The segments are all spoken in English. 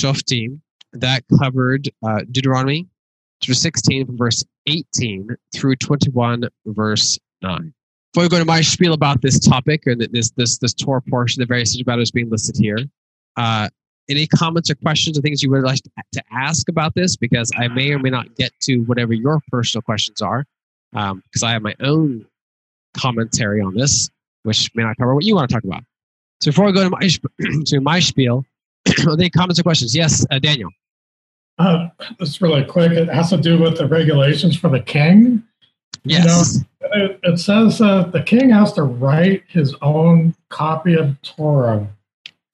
Shoftim that covered uh, Deuteronomy chapter 16 from verse 18 through 21 verse 9. Before we go to my spiel about this topic and this this this Torah portion, the various is being listed here. Uh, any comments or questions or things you would like to ask about this? Because I may or may not get to whatever your personal questions are, because um, I have my own commentary on this, which may not cover what you want to talk about. So before we go to my to my spiel, any comments or questions? Yes, uh, Daniel. Uh, just really quick. It has to do with the regulations for the king. Yes. You know, it, it, says uh, the king has to write his own copy of Torah.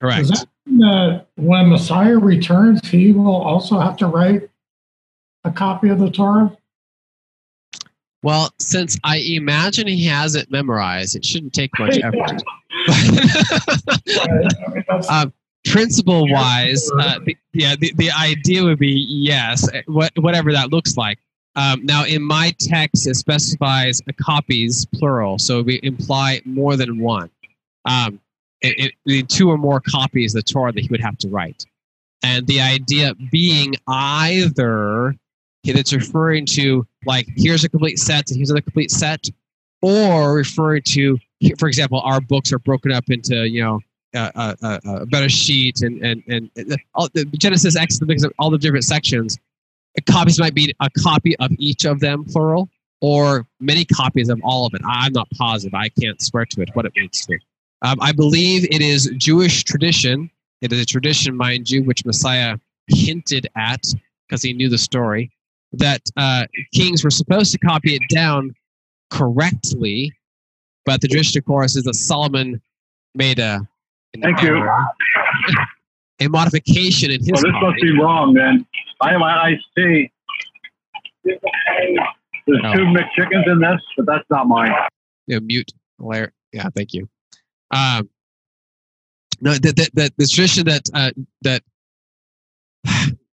Correct. Does that mean that when Messiah returns, he will also have to write a copy of the Torah? Well, since I imagine he has it memorized, it shouldn't take much effort. um, principle wise, uh, the, yeah, the, the idea would be yes, what, whatever that looks like. Um, now, in my text, it specifies a copies plural, so we imply more than one. Um, it, it, two or more copies of the Torah that he would have to write. And the idea being either it's referring to, like, here's a complete set and here's another complete set, or referring to, for example, our books are broken up into, you know, a, a, a Bereshit and and and all, the Genesis Exodus all the different sections. Uh, copies might be a copy of each of them, plural, or many copies of all of it. I'm not positive. I can't swear to it what it means to. Um, I believe it is Jewish tradition. It is a tradition, mind you, which Messiah hinted at because he knew the story that uh, kings were supposed to copy it down correctly, but the tradition, of course, is that Solomon made a Thank you. A modification in his. Well, this must be wrong then. I have my iced tea. There's Oh. two McChickens in this, but that's not mine. Yeah, mute. Larry. Yeah, thank you. Um, no, that that that the tradition that uh, that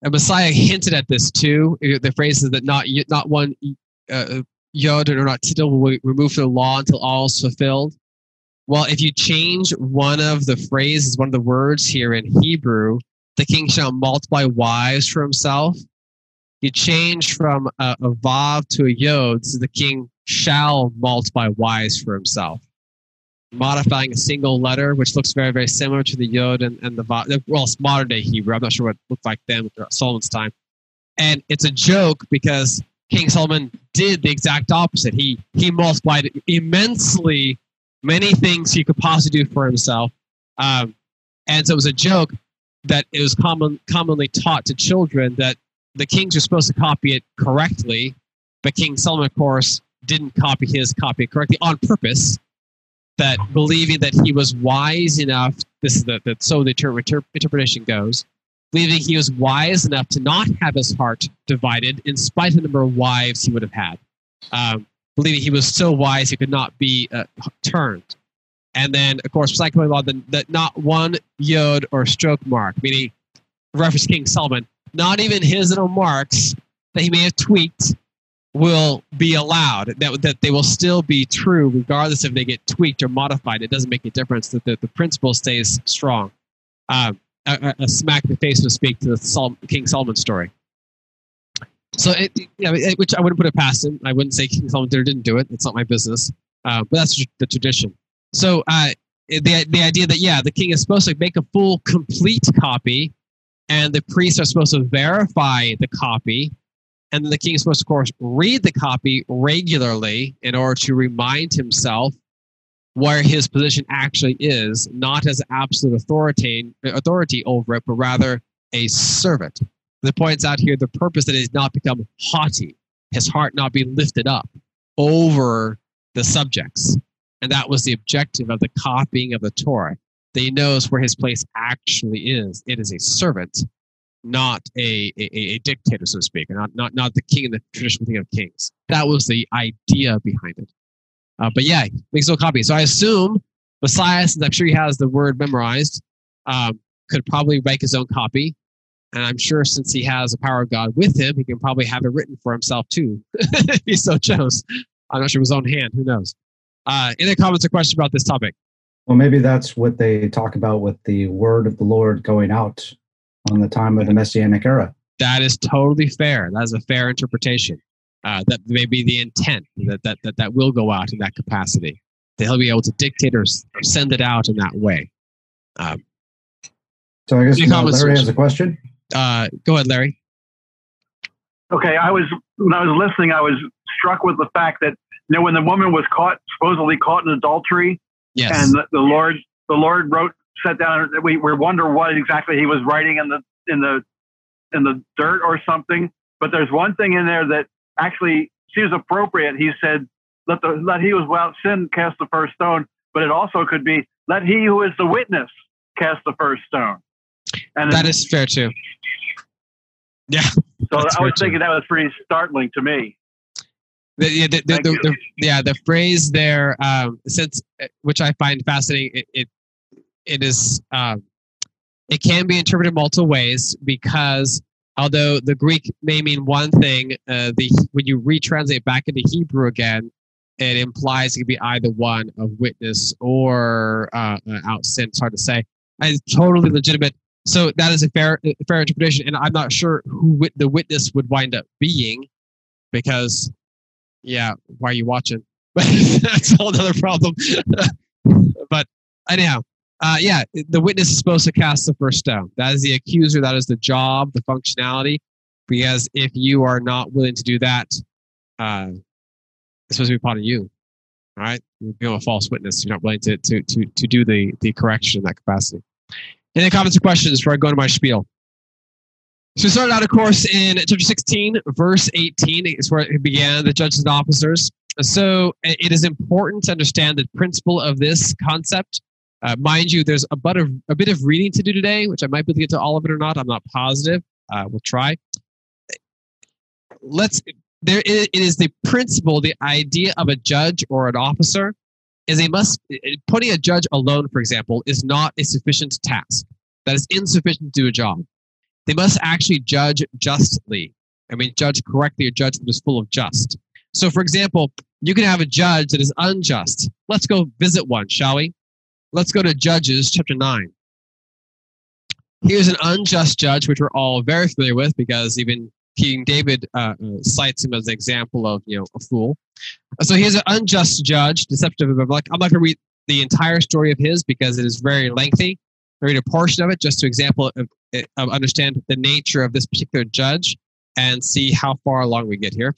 a Messiah hinted at this too. The phrase is that not not one uh, yod or not tittle will be removed from the law until all is fulfilled. Well, if you change one of the phrases, one of the words here in Hebrew, the king shall multiply wives for himself. You change from a, a vav to a yod, so the king shall multiply wives for himself. Modifying a single letter, which looks very, very similar to the yod and, and the vav. Well, it's modern day Hebrew. I'm not sure what it looked like then, Solomon's time. And it's a joke because King Solomon did the exact opposite. He he multiplied immensely many things he could possibly do for himself. Um, and so it was a joke that it was common, commonly taught to children that the kings were supposed to copy it correctly, but King Solomon, of course, didn't copy his copy correctly on purpose. That believing that he was wise enough, this is the, the so the inter- inter- interpretation goes, believing he was wise enough to not have his heart divided in spite of the number of wives he would have had. Um, believing he was so wise he could not be uh, turned. And then, of course, psychological law that, not one yod or stroke mark, meaning reference King Solomon, not even his little marks that he may have tweaked will be allowed. That, that they will still be true regardless if they get tweaked or modified. It doesn't make a difference. That the, the principle stays strong. A, a, smack in the face, so to speak, to the Sol- King Solomon story. So, it, you know, it, which I wouldn't put it past him. I wouldn't say King Solomon didn't do it. It's not my business. Uh, but that's the tradition. So, uh, the the idea that yeah, the king is supposed to make a full, complete copy, and the priests are supposed to verify the copy, and the king is supposed to, of course, read the copy regularly in order to remind himself where his position actually is, not as absolute authority authority over it, but rather a servant. It points out here the purpose that he's not become haughty, his heart not be lifted up over the subjects. And that was the objective of the copying of the Torah. that he knows where his place actually is. It is a servant, not a, a, a dictator, so to speak, not, not, not the king in the traditional thing of kings. That was the idea behind it. Uh, but yeah, makes no copy. So I assume Messiah, since I'm sure he has the word memorized, um, could probably make his own copy. And I'm sure since he has the power of God with him, he can probably have it written for himself too, if he so chose. I'm not sure his own hand. Who knows? Uh, any comments or questions about this topic? Well, maybe that's what they talk about with the word of the Lord going out on the time of the Messianic era. That is totally fair. That is a fair interpretation. Uh, that may be the intent that, that, that that will go out in that capacity. That he'll be able to dictate or send it out in that way. Um, so I guess Larry has a question. Uh, go ahead, Larry. Okay, I was when I was listening, I was struck with the fact that you know when the woman was caught, supposedly caught in adultery, yes. and the, the Lord, the Lord wrote, set down. We we wonder what exactly He was writing in the in the in the dirt or something. But there's one thing in there that actually seems appropriate. He said, "Let the let he who is without sin cast the first stone." But it also could be, "Let he who is the witness cast the first stone." And that is fair too. Yeah. So I was thinking too. that was pretty startling to me. The, yeah, the, the, the, yeah, the phrase there, um, since which I find fascinating, it it, it is um, it can be interpreted multiple ways because although the Greek may mean one thing, uh, the when you retranslate back into Hebrew again, it implies it could be either one of witness or uh, uh out sin. It's hard to say. It's totally legitimate. So that is a fair fair interpretation, and I'm not sure who the witness would wind up being, because yeah, why are you watching? But that's a whole other problem. but anyhow, uh, yeah, the witness is supposed to cast the first stone. That is the accuser. That is the job, the functionality. Because if you are not willing to do that, uh, it's supposed to be part of you. All right, you become a false witness. You're not willing to to to to do the the correction in that capacity. Any comments or questions before I go to my spiel? So we started out, of course, in chapter 16, verse 18 is where it began, the judges and officers. So it is important to understand the principle of this concept. Uh, mind you, there's a bit, of, a bit of reading to do today, which I might be able to get to all of it or not. I'm not positive. Uh, we'll try. Let's. There, it is the principle, the idea of a judge or an officer is a must. Putting a judge alone, for example, is not a sufficient task. That is insufficient to do a job. They must actually judge justly. I mean, judge correctly A judge what is full of just. So, for example, you can have a judge that is unjust. Let's go visit one, shall we? Let's go to Judges chapter 9. Here's an unjust judge, which we're all very familiar with because even King David uh, uh cites him as an example of, you know, a fool. So here's an unjust judge, deceptive Abimelech. I'm not going to read the entire story of his because it is very lengthy. I read a portion of it just to example of, of understand the nature of this particular judge and see how far along we get here.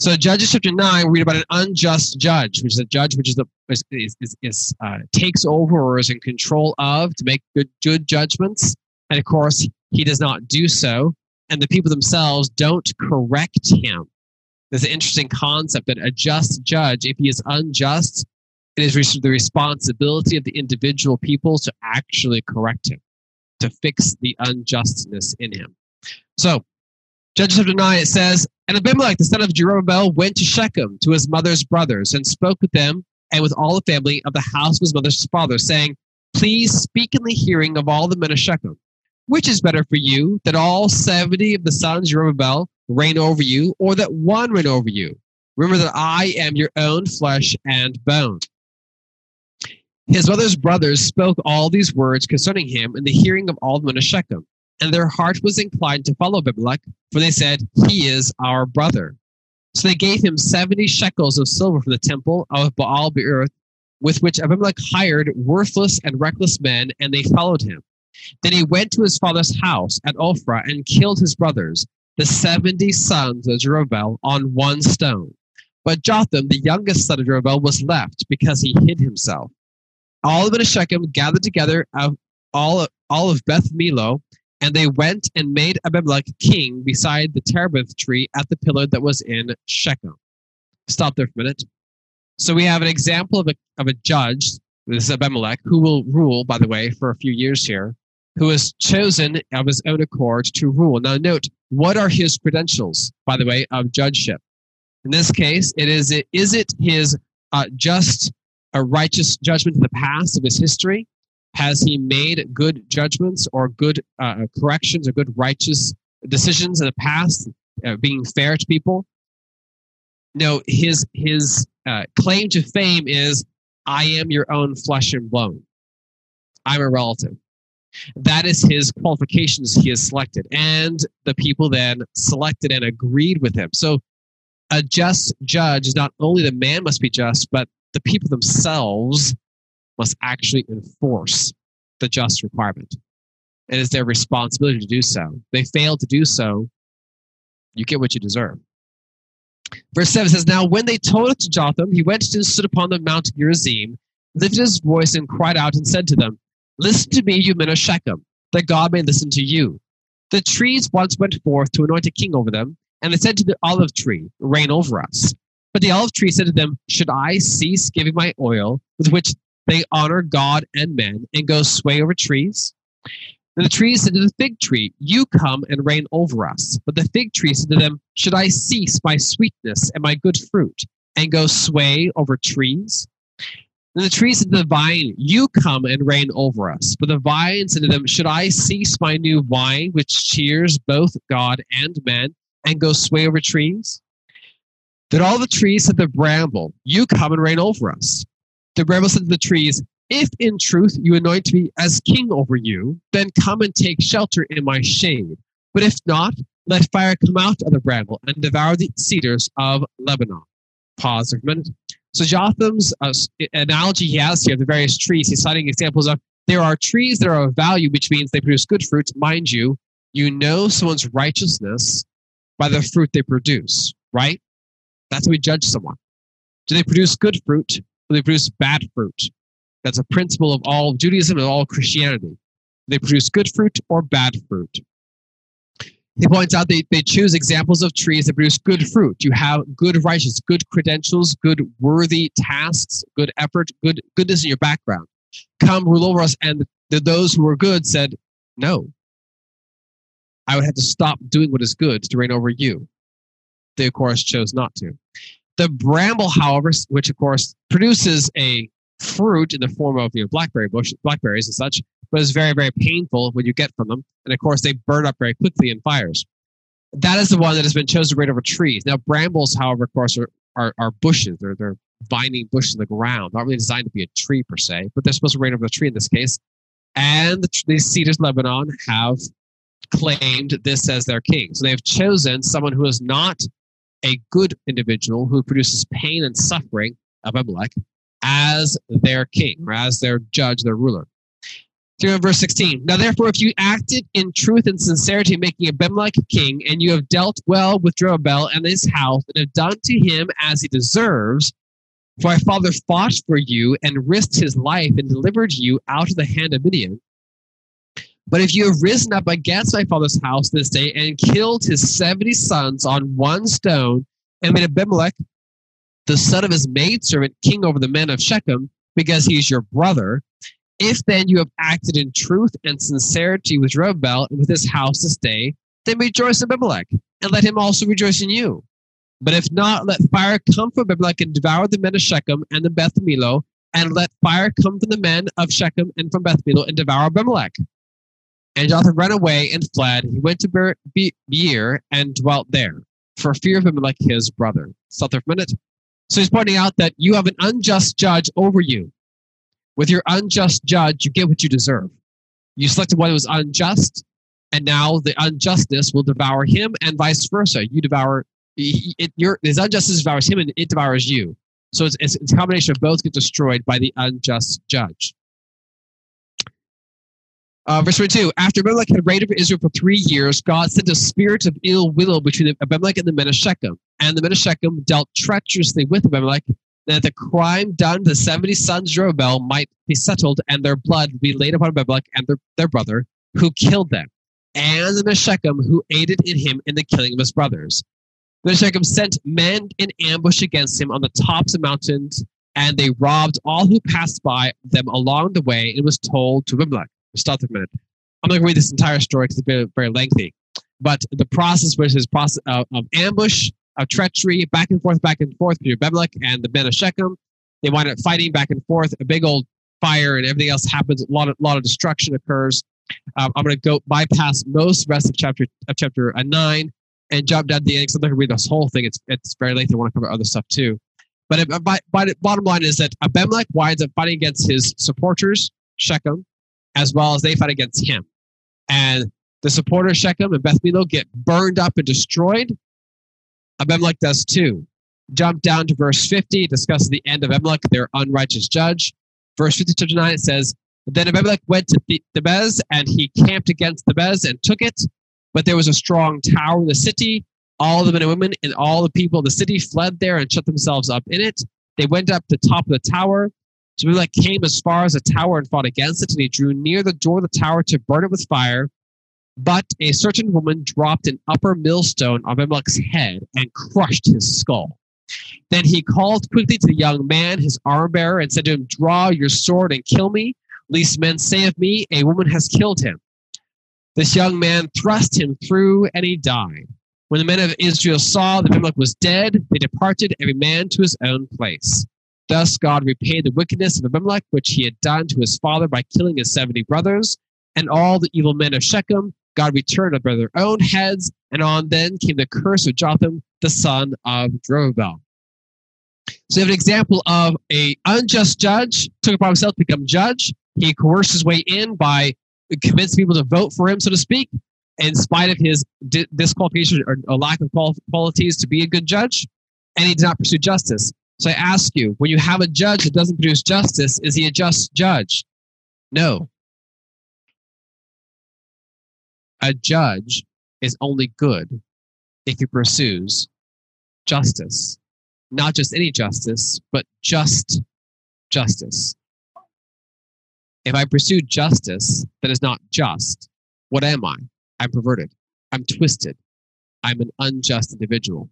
So Judges chapter nine, we read about an unjust judge, which is a judge which is the is, is, is uh, takes over or is in control of to make good good judgments, and of course he does not do so, and the people themselves don't correct him. There's an interesting concept that a just judge, if he is unjust, it is the responsibility of the individual people to actually correct him, to fix the unjustness in him. So, Judges of 9, it says, And Abimelech, the son of Jerubbaal, went to Shechem to his mother's brothers and spoke with them and with all the family of the house of his mother's father, saying, Please speak in the hearing of all the men of Shechem. Which is better for you, that all 70 of the sons of Jerubbaal reign over you, or that one reign over you? Remember that I am your own flesh and bone. His mother's brothers spoke all these words concerning him in the hearing of all the men of Shechem, and their heart was inclined to follow Abimelech, for they said, He is our brother. So they gave him seventy shekels of silver from the temple of Baal Beerith, with which Abimelech hired worthless and reckless men, and they followed him. Then he went to his father's house at Ophrah and killed his brothers, the seventy sons of Jerubbaal, on one stone. But Jotham, the youngest son of Jerubbaal, was left because he hid himself all of Shechem gathered together of all, all of Beth Millo, and they went and made Abimelech king beside the terebinth tree at the pillar that was in Shechem. Stop there for a minute. So we have an example of a, of a judge this is Abimelech, who will rule, by the way, for a few years here, who has chosen of his own accord to rule. Now, note, what are his credentials, by the way, of judgeship? In this case, it is, is it his uh, just a righteous judgment in the past of his history? Has he made good judgments or good uh, corrections or good righteous decisions in the past, uh, being fair to people? No, his his uh, claim to fame is, "I am your own flesh and bone. I'm a relative." That is his qualifications he has selected, and the people then selected and agreed with him. So, a just judge is not only the man must be just, but the people themselves must actually enforce the just requirement. And It is their responsibility to do so. They fail to do so, you get what you deserve. Verse 7 says, Now when they told it to Jotham, he went and stood upon the mount Gerizim, lifted his voice and cried out and said to them, Listen to me, you men of Shechem, that God may listen to you. The trees once went forth to anoint a king over them, and they said to the olive tree, Reign over us. But the olive tree said to them, Should I cease giving my oil, with which they honor God and men, and go sway over trees? Then the tree said to the fig tree, You come and reign over us. But the fig tree said to them, Should I cease my sweetness and my good fruit, and go sway over trees? Then the trees to the vine, You come and reign over us. But the vine said to them, Should I cease my new wine, which cheers both God and men, and go sway over trees? Then all the trees said the bramble, You come and reign over us. The bramble said to the trees, If in truth you anoint me as king over you, then come and take shelter in my shade. But if not, let fire come out of the bramble and devour the cedars of Lebanon. Pause for a minute. So Jotham's uh, analogy he has here of the various trees, he's citing examples of there are trees that are of value, which means they produce good fruit. Mind you, you know someone's righteousness by the fruit they produce, right? That's how we judge someone. Do they produce good fruit or do they produce bad fruit? That's a principle of all Judaism and all Christianity. Do they produce good fruit or bad fruit. He points out they, they choose examples of trees that produce good fruit. You have good righteous, good credentials, good worthy tasks, good effort, good goodness in your background. Come rule over us. And the, those who were good said, No. I would have to stop doing what is good to reign over you. They, of course, chose not to. The bramble, however, which of course produces a fruit in the form of you know, blackberry bush, blackberries and such, but it's very, very painful when you get from them. And of course, they burn up very quickly in fires. That is the one that has been chosen to reign over trees. Now, brambles, however, of course, are, are, are bushes. They're, they're vining bushes in the ground, not really designed to be a tree per se, but they're supposed to reign over the tree in this case. And the, the cedars Lebanon have claimed this as their king. So they have chosen someone who is not a good individual who produces pain and suffering, Abimelech, as their king or as their judge, their ruler. Through verse 16. Now, therefore, if you acted in truth and sincerity, making Abimelech king, and you have dealt well with Jerubbaal and his house, and have done to him as he deserves, for my father fought for you and risked his life and delivered you out of the hand of Midian. But if you have risen up against my father's house this day and killed his 70 sons on one stone, and made Abimelech, the son of his maidservant, king over the men of Shechem, because he is your brother, if then you have acted in truth and sincerity with Jerubbaal and with his house this day, then rejoice in Abimelech, and let him also rejoice in you. But if not, let fire come from Abimelech and devour the men of Shechem and the Beth Millo, and let fire come from the men of Shechem and from Beth Millo and devour Abimelech. And Jotham ran away and fled. He went to Beer and dwelt there, for fear of Abimelech his brother. Stop there for a minute. So he's pointing out that you have an unjust judge over you. With your unjust judge, you get what you deserve. You selected one who was unjust, and now the unjustness will devour him, and vice versa. You devour it, your his injustice devours him, and it devours you. So it's, it's, it's a combination of both get destroyed by the unjust judge. Uh, verse 22 After Abimelech had reigned over Israel for three years, God sent a spirit of ill will between Abimelech and the men of Shechem. And the men of Shechem dealt treacherously with Abimelech that the crime done to the 70 sons of Jerubbaal might be settled and their blood be laid upon Abimelech and their, their brother who killed them, and the Shechem who aided in him in the killing of his brothers. The sent men in ambush against him on the tops of mountains and they robbed all who passed by them along the way. It was told to Abimelech. Stop a minute. I'm not going to read this entire story because it's very, very lengthy. But the process was his process of, of ambush, of treachery, back and forth, back and forth between Abimelech and the men of Shechem. They wind up fighting back and forth. A big old fire and everything else happens. A lot of, lot of destruction occurs. Um, I'm going to go bypass most rest of chapter of chapter uh, nine and jump down to the end because I'm not going to read this whole thing. It's it's very lengthy. I want to cover other stuff too. But it, by, by the bottom line is that Abimelech winds up fighting against his supporters, Shechem, as well as they fight against him. And the supporters, Shechem and Beth Millo, get burned up and destroyed. Abimelech does too. Jump down to verse 50, discusses the end of Abimelech, their unrighteous judge. Verse 50 to 9, it says, Then Abimelech went to Thebez, and he camped against Thebez and took it. But there was a strong tower in the city. All the men and women and all the people of the city fled there and shut themselves up in it. They went up the top of the tower. So Abimelech came as far as the tower and fought against it, and he drew near the door of the tower to burn it with fire. But a certain woman dropped an upper millstone on Abimelech's head and crushed his skull. Then he called quickly to the young man, his arm bearer, and said to him, Draw your sword and kill me, lest men say of me, A woman has killed him. This young man thrust him through, and he died. When the men of Israel saw that Abimelech was dead, they departed, every man to his own place. Thus God repaid the wickedness of Abimelech, which he had done to his father by killing his seventy brothers, and all the evil men of Shechem. God returned upon their own heads, and on then came the curse of Jotham, the son of Jerubbaal. So you have an example of a unjust judge took upon himself to become judge. He coerced his way in by convincing people to vote for him, so to speak, in spite of his disqualification or, lack of qualities to be a good judge, and he did not pursue justice. So I ask you, when you have a judge that doesn't produce justice, is he a just judge? No. A judge is only good if he pursues justice. Not just any justice, but just justice. If I pursue justice that is not just, what am I? I'm perverted. I'm twisted. I'm an unjust individual.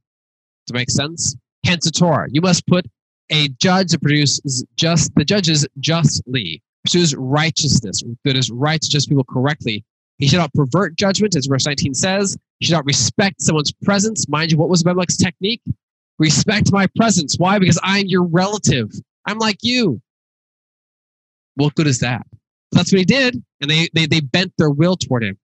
Does that make sense? Hence the Torah. You must put a judge that produces just the judges justly, pursues righteousness, that is right to judge people correctly. He should not pervert judgment, as verse 19 says. He should not respect someone's presence. Mind you, what was Abimelech's technique? Respect my presence. Why? Because I'm your relative. I'm like you. What good is that? That's what he did, and they, they, they bent their will toward him.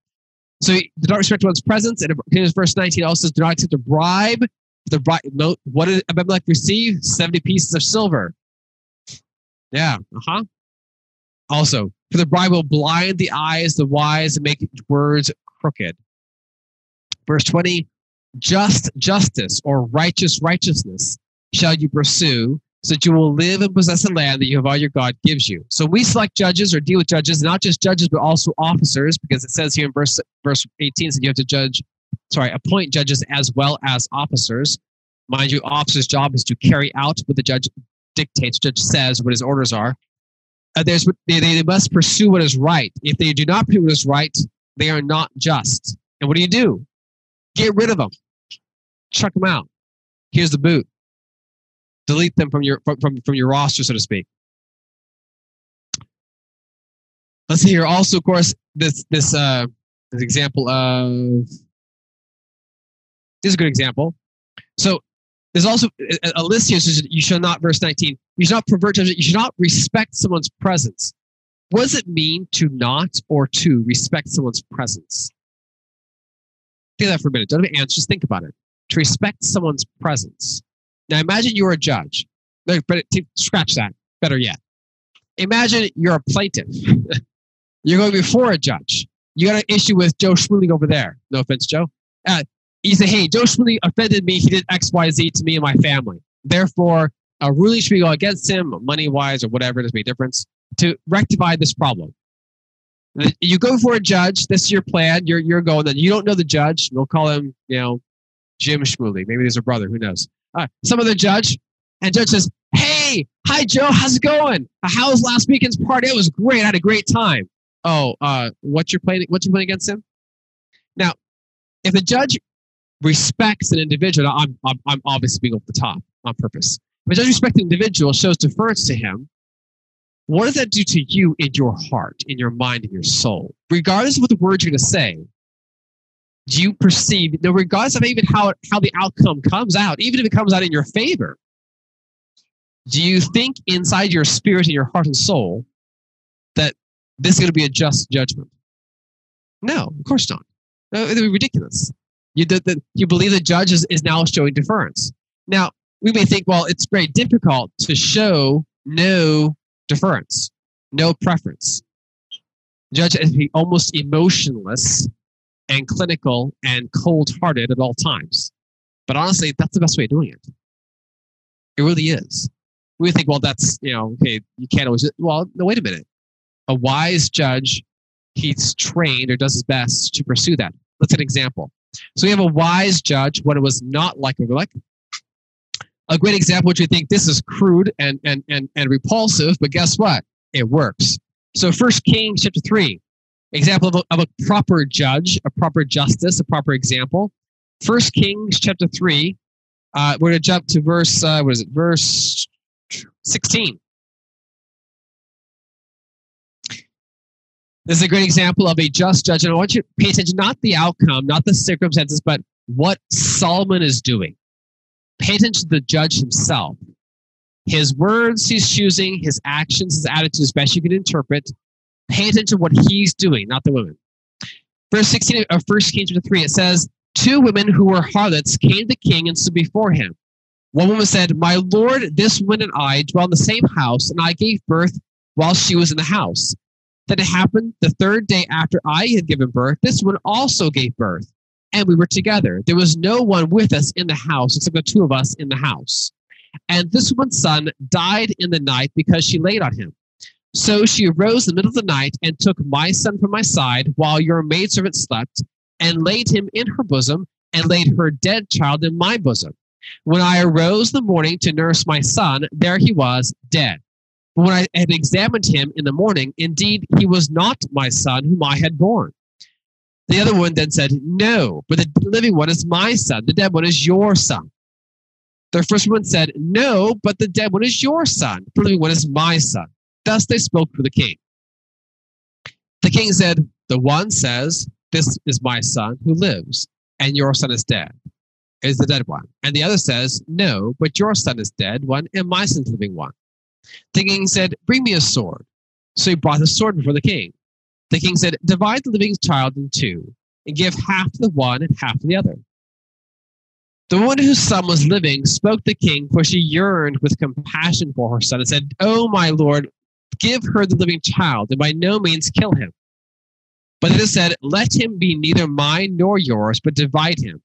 So he did not respect one's presence. And here's verse 19 also says, Do not accept a bribe. The bribe, note, what did Abimelech receive? 70 pieces of silver. Yeah, uh huh. Also, for the bribe will blind the eyes, the wise, and make words crooked. Verse 20, just justice or righteous righteousness shall you pursue, so that you will live and possess the land that Jehovah your God gives you. So we select judges or deal with judges, not just judges, but also officers, because it says here in verse verse 18 that you have to judge, sorry, appoint judges as well as officers. Mind you, officer's job is to carry out what the judge dictates, judge says, what his orders are. Uh, there's they, they must pursue what is right. If they do not pursue what is right, they are not just. And what do you do? Get rid of them. Chuck them out. Here's the boot delete them from your from, from, from your roster, so to speak. Let's see here. Also, of course, this this uh this example of this is a good example. So there's also a, list here says you shall not, verse 19, you shall not pervert judgment, you should not respect someone's presence. What does it mean to not or to respect someone's presence? Think that for a minute. Don't have an answer, just think about it. To respect someone's presence. Now imagine you're a judge. But scratch that. Better yet. Imagine you're a plaintiff. you're going before a judge. You got an issue with Joe Schmooling over there. No offense, Joe. Uh, you say, hey, Joe Schmooling offended me. He did X, Y, Z to me and my family. Therefore, a ruling should be go against him, money wise or whatever, It doesn't make a difference, to rectify this problem. You go for a judge. This is your plan. You're, you're going. Then you don't know the judge. We'll call him, you know, Jim Schmooling. Maybe there's a brother. Who knows? uh, some other judge, and judge says, "Hey, hi Joe, how's it going? How was last weekend's party? It was great. I had a great time." Oh, uh, what's your plan? What's your playing against him? Now, if the judge respects an individual, I'm I'm, I'm obviously being off the top on purpose. But a judge respects an individual, shows deference to him, what does that do to you in your heart, in your mind, in your soul? Regardless of what the words you're going to say, do you perceive, no, regardless of even how, how the outcome comes out, even if it comes out in your favor, do you think inside your spirit and your heart and soul that this is going to be a just judgment? No, of course not. No, it would be ridiculous. You, the, the, you believe the judge is, is now showing deference. Now, we may think, well, it's very difficult to show no deference, no preference. Judge has to be almost emotionless and clinical and cold hearted at all times. But honestly, that's the best way of doing it. It really is. We think, well, that's, you know, okay, you can't always, well, no, wait a minute. A wise judge, he's trained or does his best to pursue that. Let's an example. So we have a wise judge what it was not like Abimelech. A great example, which we think this is crude and, and, and, and repulsive, but guess what? It works. So First Kings chapter 3, example of a, of a proper judge, a proper justice, a proper example. First Kings chapter 3, uh, we're going to jump to verse, uh, what is it, verse 16. This is a great example of a just judge. And I want you to pay attention, not the outcome, not the circumstances, but what Solomon is doing. Pay attention to the judge himself. His words he's choosing, his actions, his attitude, as best you can interpret. Pay attention to what he's doing, not the women. Verse 16 of 1 Kings 3, it says, Two women who were harlots came to the king and stood before him. One woman said, My lord, this woman and I dwell in the same house, and I gave birth while she was in the house. Then it happened the third day after I had given birth, this one also gave birth, and we were together. There was no one with us in the house except the two of us in the house. And this woman's son died in the night because she laid on him. So she arose in the middle of the night and took my son from my side while your maidservant slept, and laid him in her bosom, and laid her dead child in my bosom. When I arose in the morning to nurse my son, there he was, dead. When I had examined him in the morning, indeed he was not my son whom I had born. The other one then said, No, but the living one is my son. The dead one is your son. The first one said, No, but the dead one is your son. The living one is my son. Thus they spoke for the king. The king said, The one says, This is my son who lives, and your son is dead, is the dead one. And the other says, No, but your son is dead one, and my son's living one. The king said, Bring me a sword. So he brought the sword before the king. The king said, Divide the living child in two, and give half to the one and half to the other. The woman whose son was living spoke to the king, for she yearned with compassion for her son, and said, Oh, my lord, give her the living child, and by no means kill him. But it is said, Let him be neither mine nor yours, but divide him.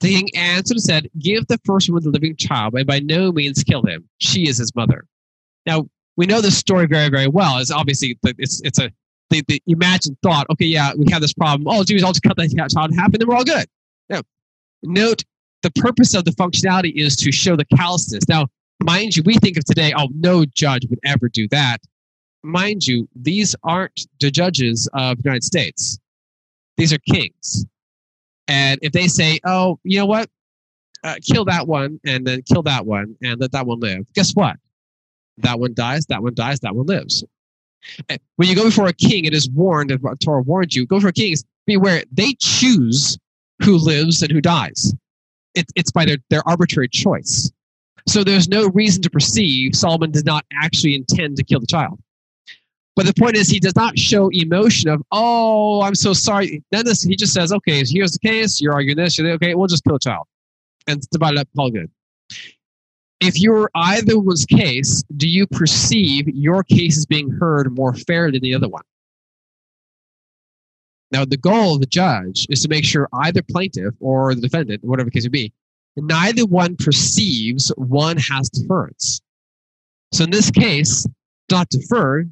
The king answered and said, Give the first woman the living child, and by no means kill him. She is his mother. Now, we know this story very, very well. It's obviously, it's, it's a, the, the imagined thought, okay, yeah, we have this problem. Oh, geez, I'll just cut that child in half and then we're all good. No. Note, the purpose of the functionality is to show the callousness. Now, mind you, we think of today, oh, no judge would ever do that. Mind you, these aren't the judges of the United States. These are kings. And if they say, oh, you know what? Uh, kill that one and then kill that one and let that one live. Guess what? That one dies, that one dies, that one lives. When you go before a king, it is warned, and Torah warned you, go for kings, beware, they choose who lives and who dies. It, it's by their, their arbitrary choice. So there's no reason to perceive Solomon did not actually intend to kill the child. But the point is, he does not show emotion of, oh, I'm so sorry. Then this, he just says, okay, here's the case. You're arguing this. You're, okay, we'll just kill the child and divide it up, all good if you're either one's case, do you perceive your case is being heard more fair than the other one? Now, the goal of the judge is to make sure either plaintiff or the defendant, whatever the case may be, neither one perceives one has deference. So in this case, not defer,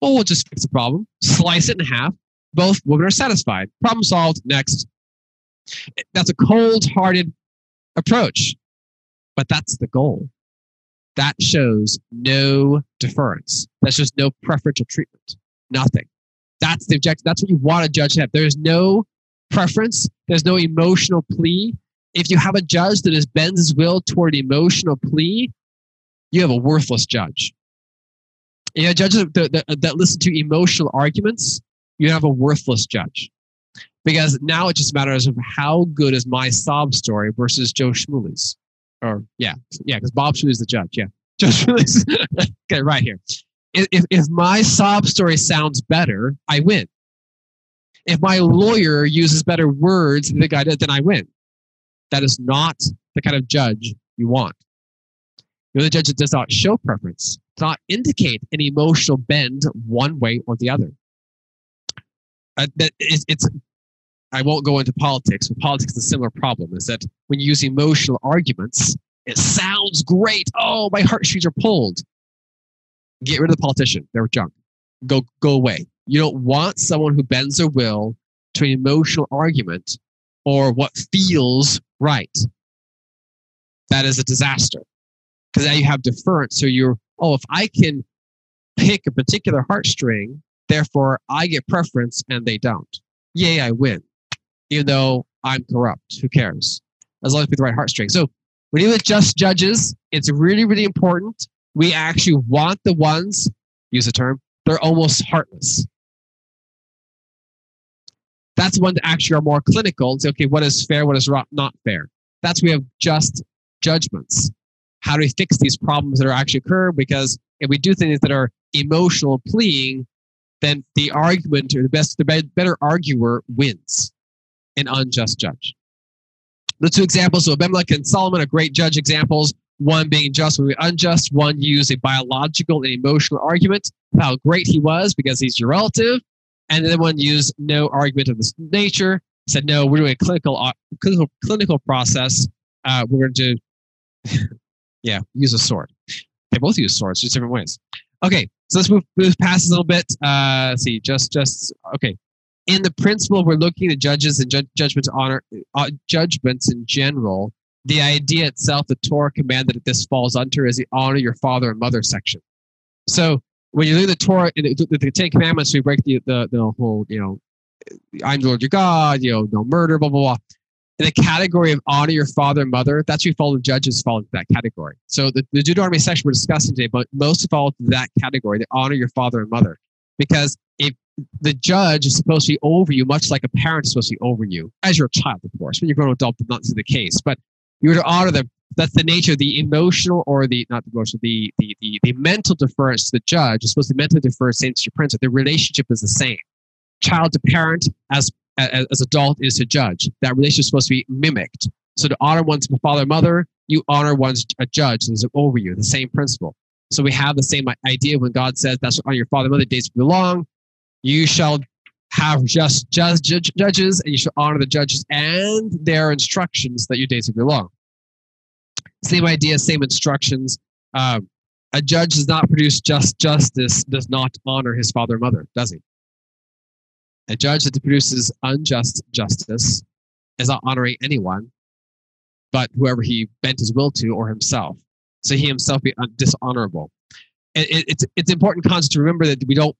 well, we'll just fix the problem, slice it in half. Both women are satisfied. Problem solved. Next. That's a cold hearted approach but that's the goal. That shows no deference. That's just no preferential treatment. Nothing. That's the objective. That's what you want a judge to have. There's no preference. There's no emotional plea. If you have a judge that is bends his will toward emotional plea, you have a worthless judge. You judges that, that, that listen to emotional arguments, you have a worthless judge. Because now it just matters of how good is my sob story versus Joe Shmuley's. Or, yeah, yeah, because Bob Shmuley's the judge. Yeah. Joe Shmuley's. okay, right here. If, if my sob story sounds better, I win. If my lawyer uses better words than the guy does, then I win. That is not the kind of judge you want. You're the judge that does not show preference, does not indicate an emotional bend one way or the other. Uh, that it's, it's I won't go into politics, but politics is a similar problem. Is that when you use emotional arguments, it sounds great. Oh, my heartstrings are pulled. Get rid of the politician. They're junk. Go go away. You don't want someone who bends their will to an emotional argument or what feels right. That is a disaster. Because now you have deference. So you're, oh, if I can pick a particular heartstring, therefore I get preference and they don't. Yay, I win. Even though I'm corrupt. Who cares? As long as we the right heartstring. So when you with just judges, it's really, really important. We actually want the ones, use the term, they're almost heartless. That's one that actually are more clinical and say, okay, what is fair, what is not fair. That's we have just judgments. How do we fix these problems that are actually occur? Because if we do things that are emotional pleading, then the argument or the best, the better arguer wins an unjust judge. The two examples of Abimelech and Solomon are great judge examples. One being just, one being unjust. One used a biological and emotional argument of how great he was because he's your relative. And then one used no argument of this nature, said, no, we're doing a clinical, uh, clinical, clinical process. Uh, we're going to, yeah, use a sword. They both use swords, just different ways. Okay, so let's move, move past a little bit. Uh, let's see, just, just, okay. In the principle, we're looking at judges and ju- judgments, honor, uh, judgments in general. The idea itself, the Torah command that this falls under is the honor your father and mother section. So when you look at the Torah, the, the, Ten Commandments, we break the, the, the whole, you know, I'm the Lord your God, you know, no murder, blah, blah, blah. In the category of honor your father and mother, that's who follow the judges fall into that category. So the, the Deuteronomy section we're discussing today, but most fall into that category, the honor your father and mother. Because the judge is supposed to be over you, much like a parent is supposed to be over you, as your child, of course. When you're grown adult, that's not the case. But you're to honor them that's the nature of the emotional or the not the emotional the the the, the mental deference to the judge is supposed to mentally defer same to your principal. The relationship is the same. Child to parent as as, as adult is to judge. That relationship is supposed to be mimicked. So to honor one's father and mother, you honor one's a judge who's over you. The same principle. So we have the same idea when God says that's on your father and mother days belong. You shall have just judge, judge, judges, and you shall honor the judges and their instructions that your days will be long. Same idea, same instructions. Um, a judge does not produce just justice, does not honor his father mother, does he? A judge that produces unjust justice is not honoring anyone, but whoever he bent his will to or himself. So he himself be dishonorable. It, it's it's important concept to remember that we don't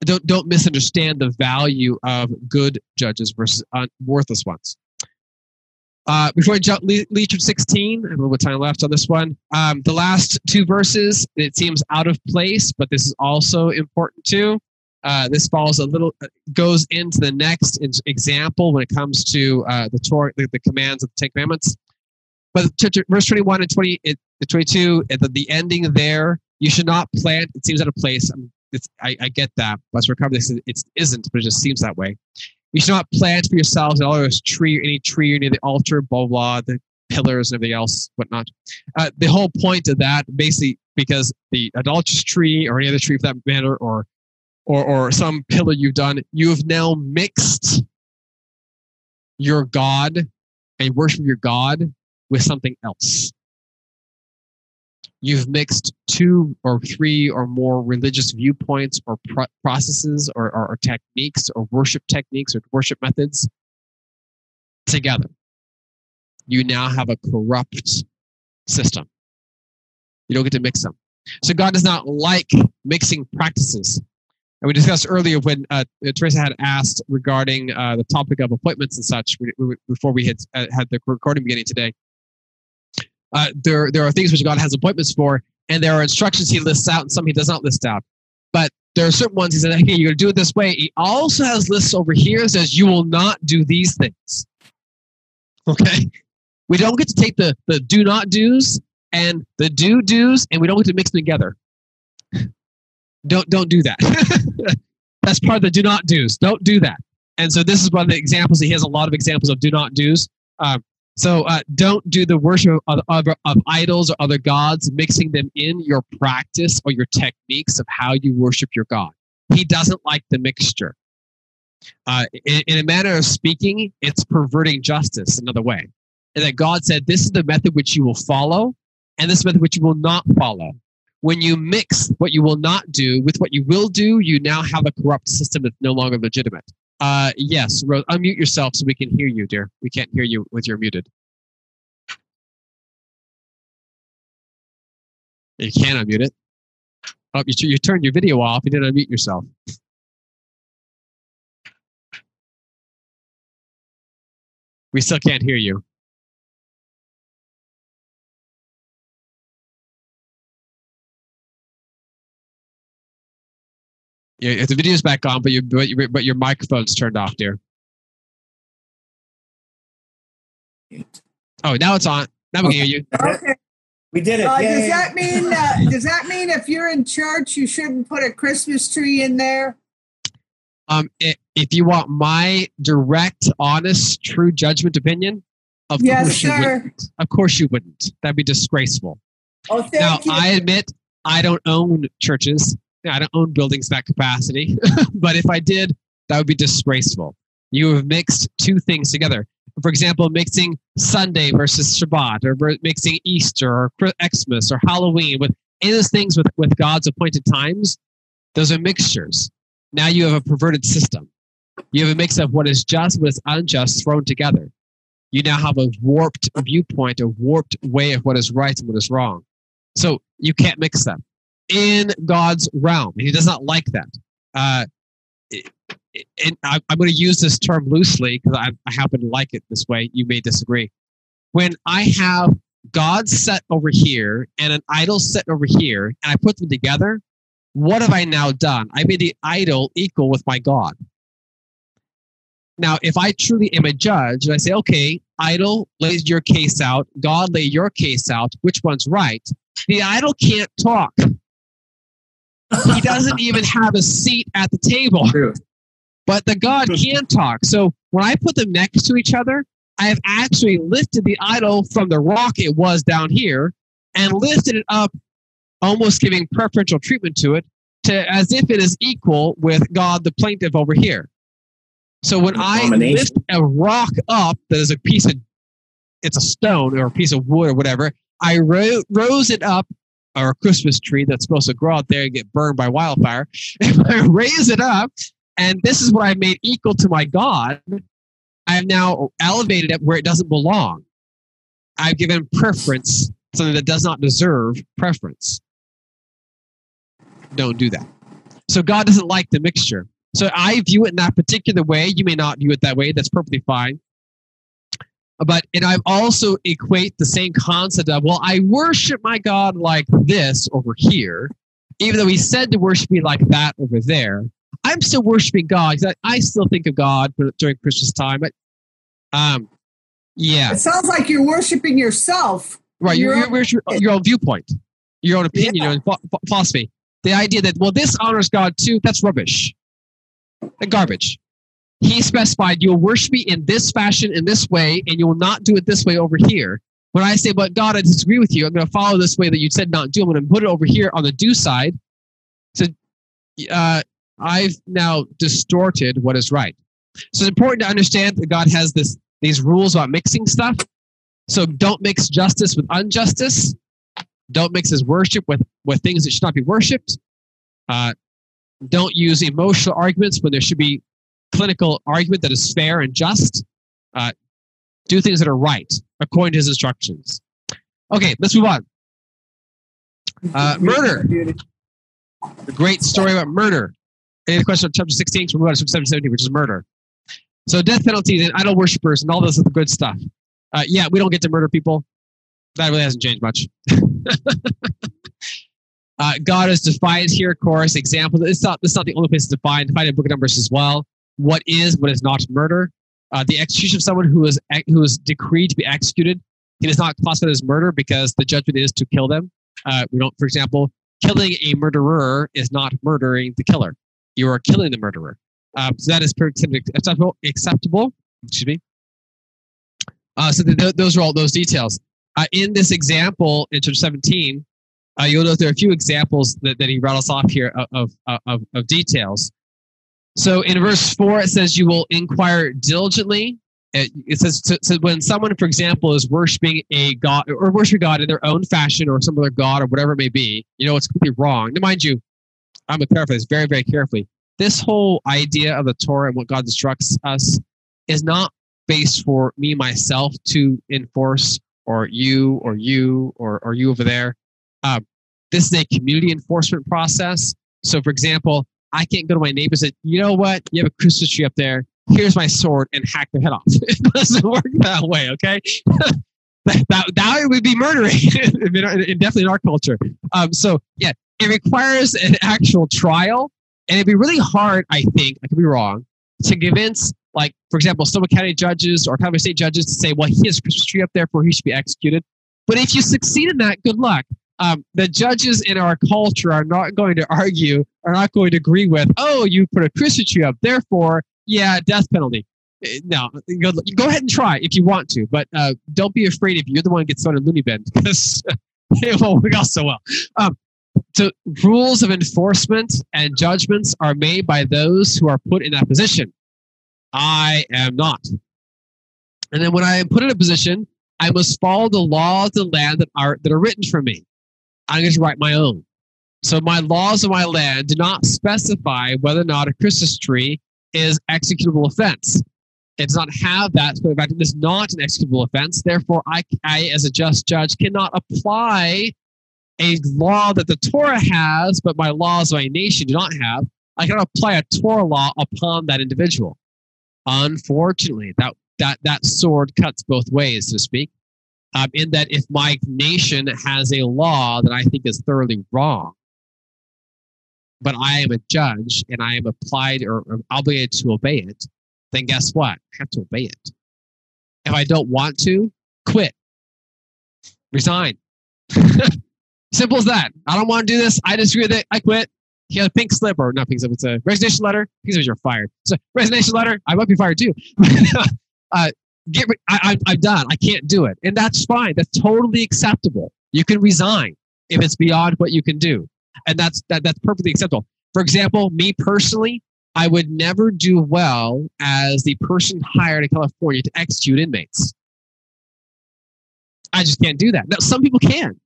don't don't misunderstand the value of good judges versus worthless ones. Uh, before I jump, Leader 16, I have a little bit of time left on this one. Um, the last two verses, it seems out of place, but this is also important too. Uh, this falls a little, uh, goes into the next example when it comes to uh, the Torah, the, the, commands of the Ten Commandments. But verse 21 and 20, it, 22, at the, the ending there, you should not plant, it seems out of place. I, I, get that. Let's recover this. It isn't, but it just seems that way. You should not plant for yourselves all this tree, any tree near the altar, blah, blah, the pillars and everything else, whatnot. Uh, the whole point of that, basically, because the adulterous tree or any other tree for that matter, or, or, or some pillar you've done, you have now mixed your God and worship your God with something else you've mixed two or three or more religious viewpoints or pro- processes or, or, or, techniques or worship techniques or worship methods together. You now have a corrupt system. You don't get to mix them. So God does not like mixing practices. And we discussed earlier when uh, Teresa had asked regarding uh, the topic of appointments and such before we had uh, had the recording beginning today Uh, there, there are things which God has appointments for, and there are instructions He lists out, and some He does not list out. But there are certain ones He said, "Hey, you're going to do it this way." He also has lists over here that says, "You will not do these things." Okay, we don't get to take the the do not do's and the do do's, and we don't get to mix them together. Don't don't do that. That's part of the do not do's. Don't do that. And so this is one of the examples. He has a lot of examples of do not do's. Um, so uh, don't do the worship of, of, of idols or other gods, mixing them in your practice or your techniques of how you worship your God. He doesn't like the mixture. Uh, in, in a manner of speaking, it's perverting justice another way. And that God said, this is the method which you will follow, and this method which you will not follow. When you mix what you will not do with what you will do, you now have a corrupt system that's no longer legitimate. Uh, yes, Rose, unmute yourself so we can hear you, dear. We can't hear you with you're muted. You can unmute it. Oh, you, you turned your video off. You didn't unmute yourself. We still can't hear you. Yeah, the video's back on, but your but your, but your microphone's turned off, dear. Oh, now it's on. Now we can hear you. Okay. We did it. Uh, does that mean uh, does that mean if you're in church you shouldn't put a Christmas tree in there? Um, i- if you want my direct, honest, true judgment opinion, of Yes, course you wouldn't. Of course you wouldn't. That'd be disgraceful. Oh, thank now, you. I admit I don't own churches. I don't own buildings that capacity. but if I did, that would be disgraceful. You have mixed two things together. For example, mixing Sunday versus Shabbat, or mixing Easter, or Xmas, or Halloween with any of those things with, with God's appointed times. Those are mixtures. Now you have a perverted system. You have a mix of what is just, what is unjust thrown together. You now have a warped viewpoint, a warped way of what is right and what is wrong. So you can't mix them in God's realm. He does not like that. Uh, and I'm going to use this term loosely because I, I happen to like it this way. You may disagree. When I have God set over here and an idol set over here, and I put them together, what have I now done? I made the idol equal with my God. Now, if I truly am a judge and I say, okay, idol, lay your case out, God, lay your case out, which one's right? The idol can't talk. He doesn't even have a seat at the table, True. but the God can talk. So when I put them next to each other, I have actually lifted the idol from the rock it was down here and lifted it up, almost giving preferential treatment to it, to as if it is equal with God, the plaintiff over here. So when I Abomination. lift a rock up that is a piece of, it's a stone or a piece of wood or whatever, I ro- rose it up, or a Christmas tree that's supposed to grow out there and get burned by wildfire. If I raise it up, and this is what I made equal to my God, I have now elevated it where it doesn't belong. I've given preference something that does not deserve preference. Don't do that. So God doesn't like the mixture. So I view it in that particular way. You may not view it that way. That's perfectly fine. But and I also equate the same concept of well, I worship my God like this over here, even though He said to worship me like that over there. I'm still worshiping God because I, I still think of God during Christmas time. But um, yeah, It sounds like you're worshiping yourself. Right, your, Your your, your, your own viewpoint, your own opinion, your own ph- ph- philosophy. The idea that, well, this honors God too, that's rubbish. And garbage. He specified, you'll worship me in this fashion, in this way, and you will not do it this way over here. When I say, but God, I disagree with you, I'm going to follow this way that you said not do. I'm going to put it over here on the do side. So uh, I've now distorted what is right. So it's important to understand that God has this these rules about mixing stuff. So don't mix justice with injustice. Don't mix his worship with, with things that should not be worshipped. Uh, don't use emotional arguments when there should be clinical argument that is fair and just. Uh, do things that are right according to his instructions. Okay, let's move on. Uh, murder. A great story about murder. Any question on chapter 16? So we move on to chapter 17, which is murder. So death penalties and idol worshippers and all this other good stuff. Uh, yeah, we don't get to murder people. That really hasn't changed much. uh, God is defined here, of course. Example. It's not. It's not the only place it's defined. Defined in Book of Numbers as well. What is, what is not murder? Uh, the execution of someone who is who is decreed to be executed, it is not classified as murder because the judgment is to kill them. Uh, we don't, for example, killing a murderer is not murdering the killer. You are killing the murderer. Um, so that is acceptable. Acceptable. Excuse me. Uh, so those are all those details. Uh, in this example, in chapter 17, uh, you'll note there are a few examples that, that he rattles off here of, of, of, of details. So in verse 4, it says, You will inquire diligently. It, says, so, so when someone, for example, is worshiping a god or worshiping God in their own fashion or some other god or whatever it may be, you know, it's completely wrong. Now, mind you, I'm going to this very, very carefully. This whole idea of the Torah and what God instructs us is not based for me, myself, to enforce or you or you or, or you over there. Uh, this is a community enforcement process. So, for example, I can't go to my neighbor and say, you know what? You have a Christmas tree up there. Here's my sword and hack their head off. it doesn't work that way, okay? that, that, that would be murdering, definitely in our culture. Um, so, yeah, it requires an actual trial. And it'd be really hard, I think, I could be wrong, to convince, like, for example, Sonoma County judges or County State judges to say, well, he has a Christmas tree up there for he should be executed. But if you succeed in that, good luck um, the judges in our culture are not going to argue, are not going to agree with, oh, you put a Christmas tree up, therefore, yeah, death penalty. Eh, no, go, go ahead and try if you want to, but uh, don't be afraid if you're the one who gets thrown in loony bin because it won't work out so well. Um, so rules of enforcement and judgments are made by those who are put in that position. I am not. And then when I am put in a position, I must follow the laws of the land that are that are written for me. I'm going to write my own. So my laws of my land do not specify whether or not a Christmas tree is executable offense. It does not have that. So in fact, it is not an executable offense. Therefore, I, I, as a just judge, cannot apply a law that the Torah has, but my laws of my nation do not have. I cannot apply a Torah law upon that individual. Unfortunately, that that that sword cuts both ways, so to speak um, in that if my nation has a law that I think is thoroughly wrong, but I am a judge and I am applied or, obligated to obey it, then guess what? I have to obey it. If I don't want to, quit, resign. Simple as that. I don't want to do this. I disagree with it. I quit. He had a pink slip, or not pink slip, it's a resignation letter. Pink slip, you're fired. So, resignation letter, I might be fired too. uh, get I, I, I'm done. I can't do it. And that's fine. That's totally acceptable. You can resign if it's beyond what you can do. And that's, that, that's perfectly acceptable. For example, me personally, I would never do well as the person hired in California to execute inmates. I just can't do that. Now, some people can,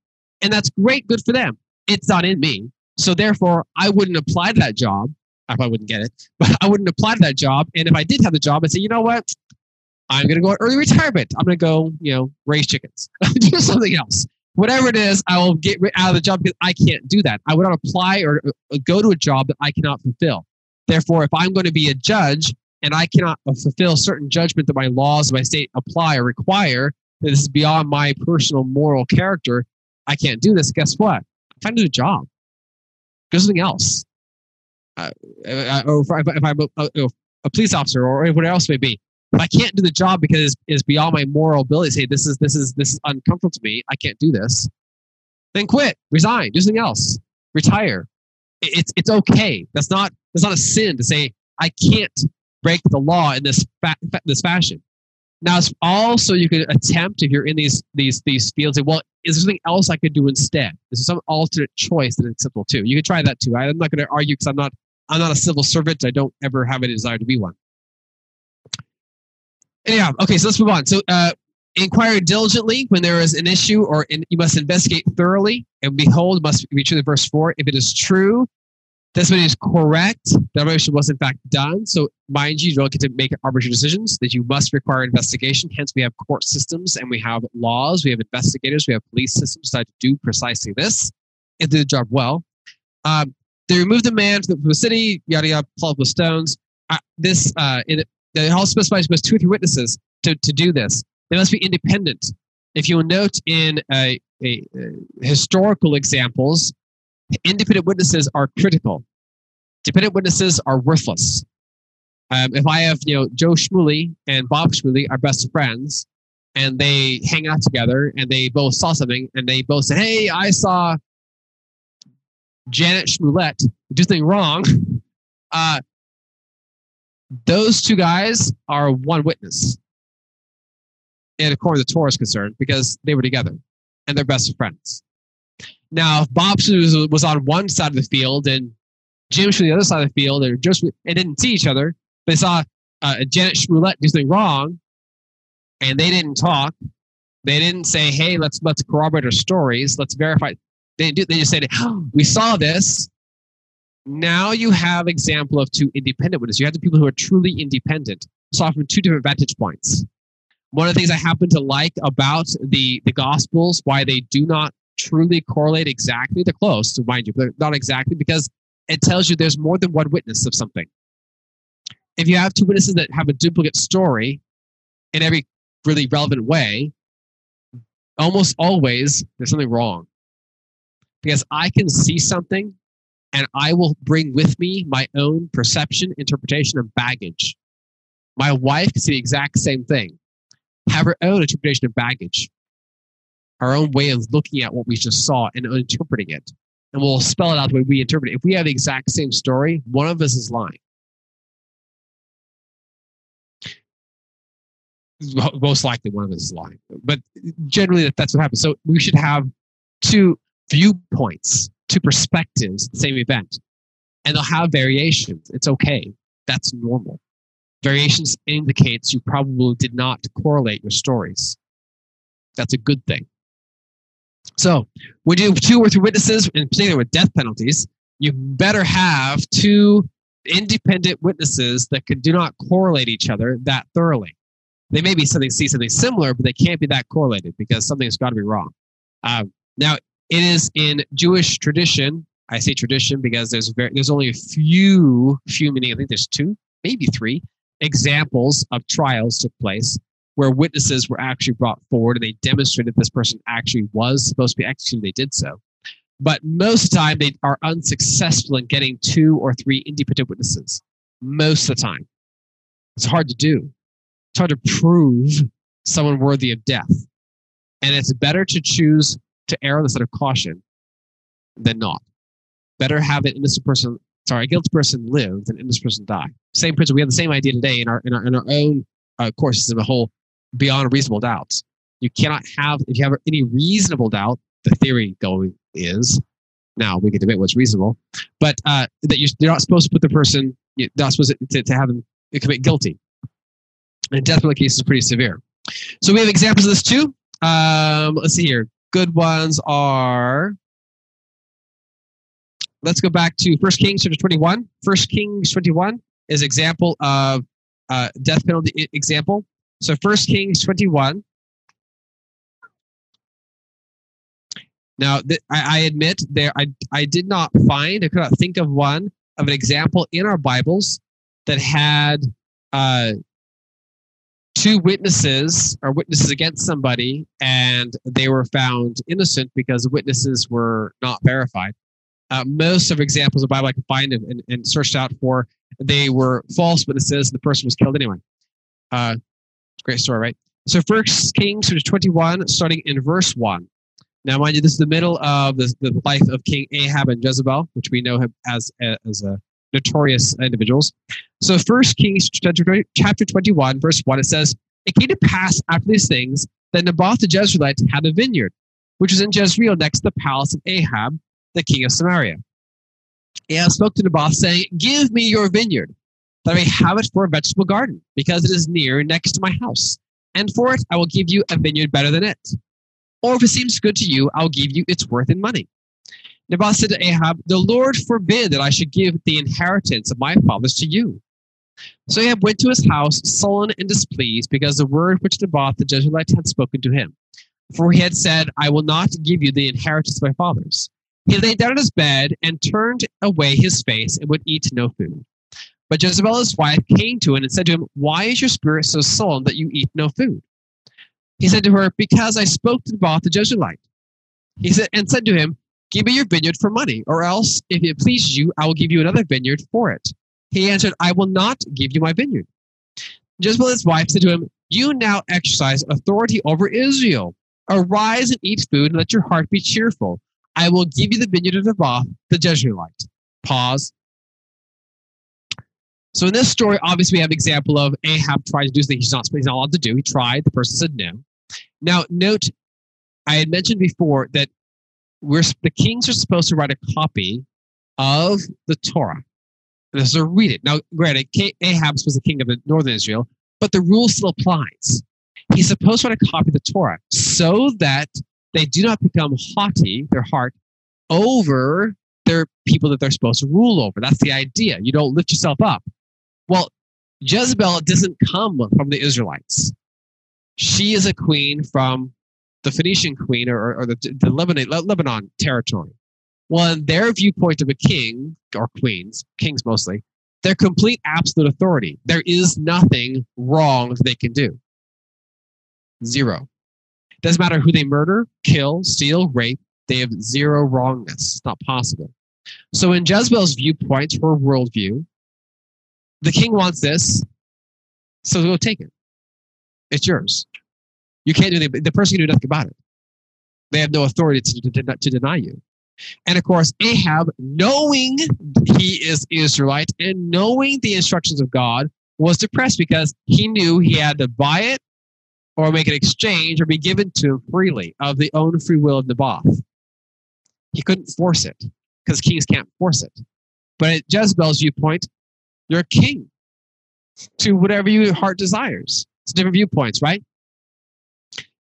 and that's great, good for them. It's not in me. So therefore, I wouldn't apply to that job. I probably wouldn't get it, but I wouldn't apply to that job. And if I did have the job, I'd say, you know what? I'm going to go early retirement. I'm going to go, you know, raise chickens, do something else. Whatever it is, I will get out of the job because I can't do that. I would not apply or uh, go to a job that I cannot fulfill. Therefore, if I'm going to be a judge and I cannot fulfill certain judgment that my laws of my state apply or require, that this is beyond my personal moral character, I can't do this. Guess what? I Find a job. Do something else. Uh, uh or if, I, am a, a, a, police officer or whatever else may be, if I can't do the job because it's beyond my moral ability, say this is this is this is uncomfortable to me, I can't do this, then quit, resign, do something else, retire. It's it's okay. That's not that's not a sin to say I can't break the law in this fa- this fashion. Now, it's also you could attempt if you're in these these these fields. Say, well, is there something else I could do instead? Is there some alternate choice that is acceptable too? You could try that too. I'm not going to argue because I'm not I'm not a civil servant. I don't ever have a desire to be one. Yeah. Okay. So let's move on. So, uh, inquire diligently when there is an issue, or in, you must investigate thoroughly. And behold, must be true. The verse four. If it is true, this one is correct. The arbitration was in fact done. So, mind you, you don't get to make arbitrary decisions. That you must require investigation. Hence, we have court systems and we have laws. We have investigators. We have police systems that do precisely this and do the job well. Um, they removed the man from the city. Yada yada. Plugged with stones. Uh, this uh, in, it also specifies must two or three witnesses to, to do this. They must be independent. If you will note in a, a, uh, historical examples, independent witnesses are critical. Dependent witnesses are worthless. Um, if I have, you know, Joe Shmuley and Bob Shmuley are best friends, and they hang out together, and they both saw something, and they both say, "Hey, I saw Janet Schmulett do something wrong." Uh, those two guys are one witness, and according to the is concerned, because they were together and they're best friends. Now, if Bob was on one side of the field and Jim Shmuley on the other side of the field, and just and didn't see each other, they saw uh, Janet Schmulett do something wrong, and they didn't talk. They didn't say, "Hey, let's let's corroborate our stories. Let's verify." They do. They just said, oh, "We saw this. Now you have example of two independent witnesses. You have the people who are truly independent, saw from two different vantage points. One of the things I happen to like about the the Gospels, why they do not truly correlate exactly, they're close to mind you, but not exactly because it tells you there's more than one witness of something. If you have two witnesses that have a duplicate story in every really relevant way, almost always there's something wrong. Because I can see something and I will bring with me my own perception, interpretation, and baggage. My wife can see the exact same thing, have her own interpretation of baggage, our own way of looking at what we just saw and interpreting it. And we'll spell it out the way we interpret it. If we have the exact same story, one of us is lying. Most likely, one of us is lying. But generally, that's what happens. So we should have two viewpoints, two perspectives, the same event. And they'll have variations. It's okay. That's normal. Variations indicates you probably did not correlate your stories. That's a good thing. So, when you have two or three witnesses, in particular with death penalties, you better have two independent witnesses that can, do not correlate each other that thoroughly. They may be something see something similar, but they can't be that correlated because something's got to be wrong. Um, now, it is in Jewish tradition. I say tradition because there's very, there's only a few few meaning. I think there's two, maybe three examples of trials took place where witnesses were actually brought forward and they demonstrated this person actually was supposed to be executed. They did so. But most of the time, they are unsuccessful in getting two or three independent witnesses. Most of the time. It's hard to do. It's hard to prove someone worthy of death. And it's better to choose to err on the side of caution than not. Better have an innocent person, sorry, a guilty person live than an innocent person die. Same principle. We have the same idea today in our in our in our own uh, courses of the whole beyond reasonable doubts. You cannot have, if you have any reasonable doubt, the theory going is, now we can debate what's reasonable, but uh, that you're, you're not supposed to put the person, you're not supposed to, to have them commit guilty. And death penalty case is pretty severe. So we have examples of this too. Um, let's see here. Good ones are. Let's go back to First Kings chapter 21. First Kings 21 is example of uh, death penalty example. So First Kings 21. Now, th- I, I, admit there, I, I did not find, I could not think of one of an example in our Bibles that had uh, two witnesses are witnesses against somebody and they were found innocent because the witnesses were not verified. Uh, most of examples of Bible I could find and, and, and, searched out for, they were false witnesses and the person was killed anyway. Uh, Great story, right? So First Kings 21, starting in verse 1. Now, mind you, this is the middle of the, the life of King Ahab and Jezebel, which we know him as, as a notorious individuals. So First Kings chapter 21, verse 1, it says, It came to pass after these things that Naboth the Jezreelite had a vineyard, which was in Jezreel next to the palace of Ahab, the king of Samaria. Ahab spoke to Naboth, saying, Give me your vineyard that I may have it for a vegetable garden, because it is near next to my house. And for it, I will give you a vineyard better than it. Or if it seems good to you, I'll give you its worth in money. Naboth said to Ahab, The Lord forbid that I should give the inheritance of my fathers to you. So Ahab went to his house, sullen and displeased, because the word which Naboth the Jezreelite had spoken to him. For he had said, I will not give you the inheritance of my fathers. He lay down on his bed and turned away his face and would eat no food. But Jezebel, his wife, came to him and said to him, Why is your spirit so sullen that you eat no food? He said to her, Because I spoke to Naboth the Jezreelite. He said, and said to him, Give me your vineyard for money, or else, if it pleases you, I will give you another vineyard for it. He answered, I will not give you my vineyard. Jezebel, his wife, said to him, You now exercise authority over Israel. Arise and eat food, and let your heart be cheerful. I will give you the vineyard of Naboth, the Jezreelite. Pause. So in this story, obviously, we have an example of Ahab trying to do something he's not, he's not allowed to do. He tried. The person said no. Now, note, I had mentioned before that we're the kings are supposed to write a copy of the Torah. And to read it. Now, granted, Ahab was the king of the northern Israel, but the rule still applies. He's supposed to write a copy of the Torah so that they do not become haughty, their heart, over their people that they're supposed to rule over. That's the idea. You don't lift yourself up. Well, Jezebel doesn't come from the Israelites. She is a queen from the Phoenician queen or, or the, the Lebanon, Lebanon territory. Well, in their viewpoint of a king or queens, kings mostly, they're complete absolute authority. There is nothing wrong they can do. Zero. Doesn't matter who they murder, kill, steal, rape, they have zero wrongness. It's not possible. So, in Jezebel's viewpoint, her worldview, the king wants this, so go take it. It's yours. You can't do anything. The person can do nothing about it. They have no authority to, to, to deny you. And of course, Ahab, knowing he is Israelite and knowing the instructions of God, was depressed because he knew he had to buy it or make an exchange or be given to him freely of the own free will of Naboth. He couldn't force it because kings can't force it. But at Jezebel's viewpoint, you're a king to whatever your heart desires. It's different viewpoints, right?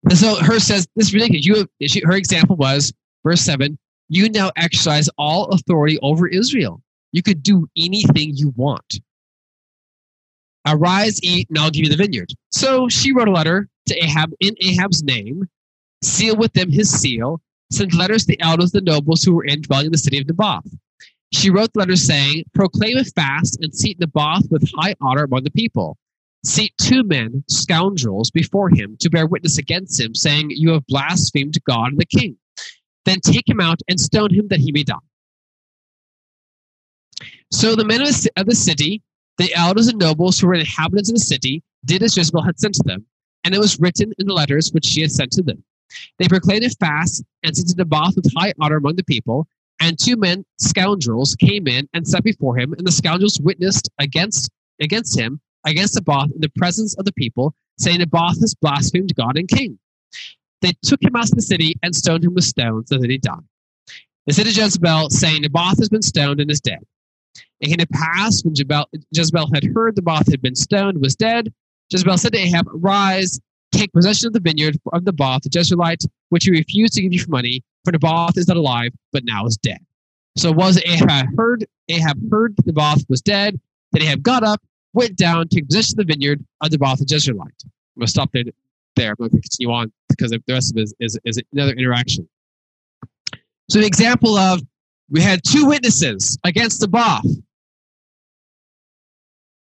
And so her says, this is ridiculous. You, she, her example was, verse 7, you now exercise all authority over Israel. You could do anything you want. Arise, eat, and I'll give you the vineyard. So she wrote a letter to Ahab in Ahab's name, seal with them his seal, sent letters to the elders, the nobles who were in dwelling in the city of Naboth. She wrote the letter saying, Proclaim a fast and seat Naboth with high honor among the people. Seat two men, scoundrels, before him to bear witness against him, saying, You have blasphemed God and the king. Then take him out and stone him that he may die. So the men of the city, the elders and nobles who were inhabitants of the city, did as Jezebel had sent to them, and it was written in the letters which she had sent to them. They proclaimed a fast and sent to Naboth with high honor among the people, and two men, scoundrels, came in and sat before him, and the scoundrels witnessed against against him, against Naboth in the presence of the people, saying Naboth has blasphemed God and king. They took him out of the city and stoned him with stones so that he died. They said to Jezebel, saying, Naboth has been stoned and is dead. It came to pass when Jezebel had heard the Naboth had been stoned was dead, Jezebel said to Ahab, Rise, take possession of the vineyard of the Naboth, the Jezreelite, which he refused to give you for money, for the Naboth is not alive, but now is dead. So was Ahab heard Ahab heard the Naboth was dead, that Ahab got up, went down, took possession of the vineyard of Naboth, the Jezreelite. I'm going to stop there there. I'm going to continue on because the rest of it is, is, is another interaction. So, the example of we had two witnesses against Naboth.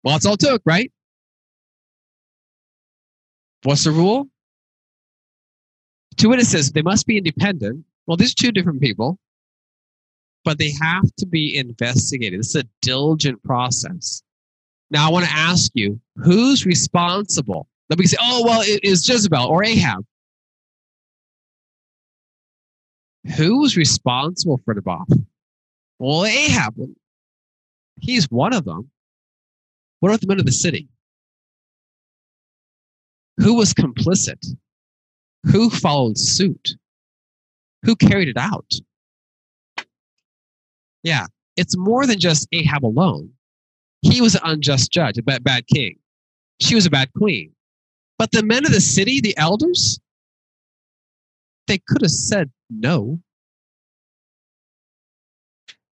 Well, that's all it took, right? What's the rule? Two witnesses, they must be independent. Well, these are two different people, but they have to be investigated. Is a diligent process. Now, I want to ask you who's responsible Let me say, oh, well, it is Jezebel or Ahab. Who was responsible for the bomb? Well, Ahab. He's one of them. What about the men of the city? Who was complicit? Who followed suit? Who carried it out? Yeah, it's more than just Ahab alone. He was an unjust judge, a bad, bad king. She was a bad queen. But the men of the city, the elders, they could have said no.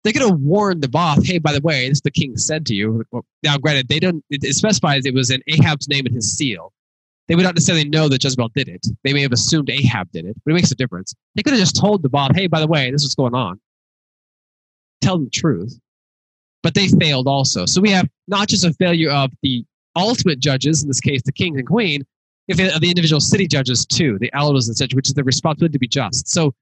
They could have warned Naboth, hey, by the way, this is the king said to you. Now, granted, they don't, it specifies it was in Ahab's name and his seal. They would not necessarily know that Jezebel did it. They may have assumed Ahab did it, but it makes a difference. They could have just told Naboth, hey, by the way, this is what's going on. Tell them the truth. But they failed also. So we have not just a failure of the ultimate judges, in this case, the king and queen, if the, individual city judges too, the elders and such, which is the responsibility to be just. So,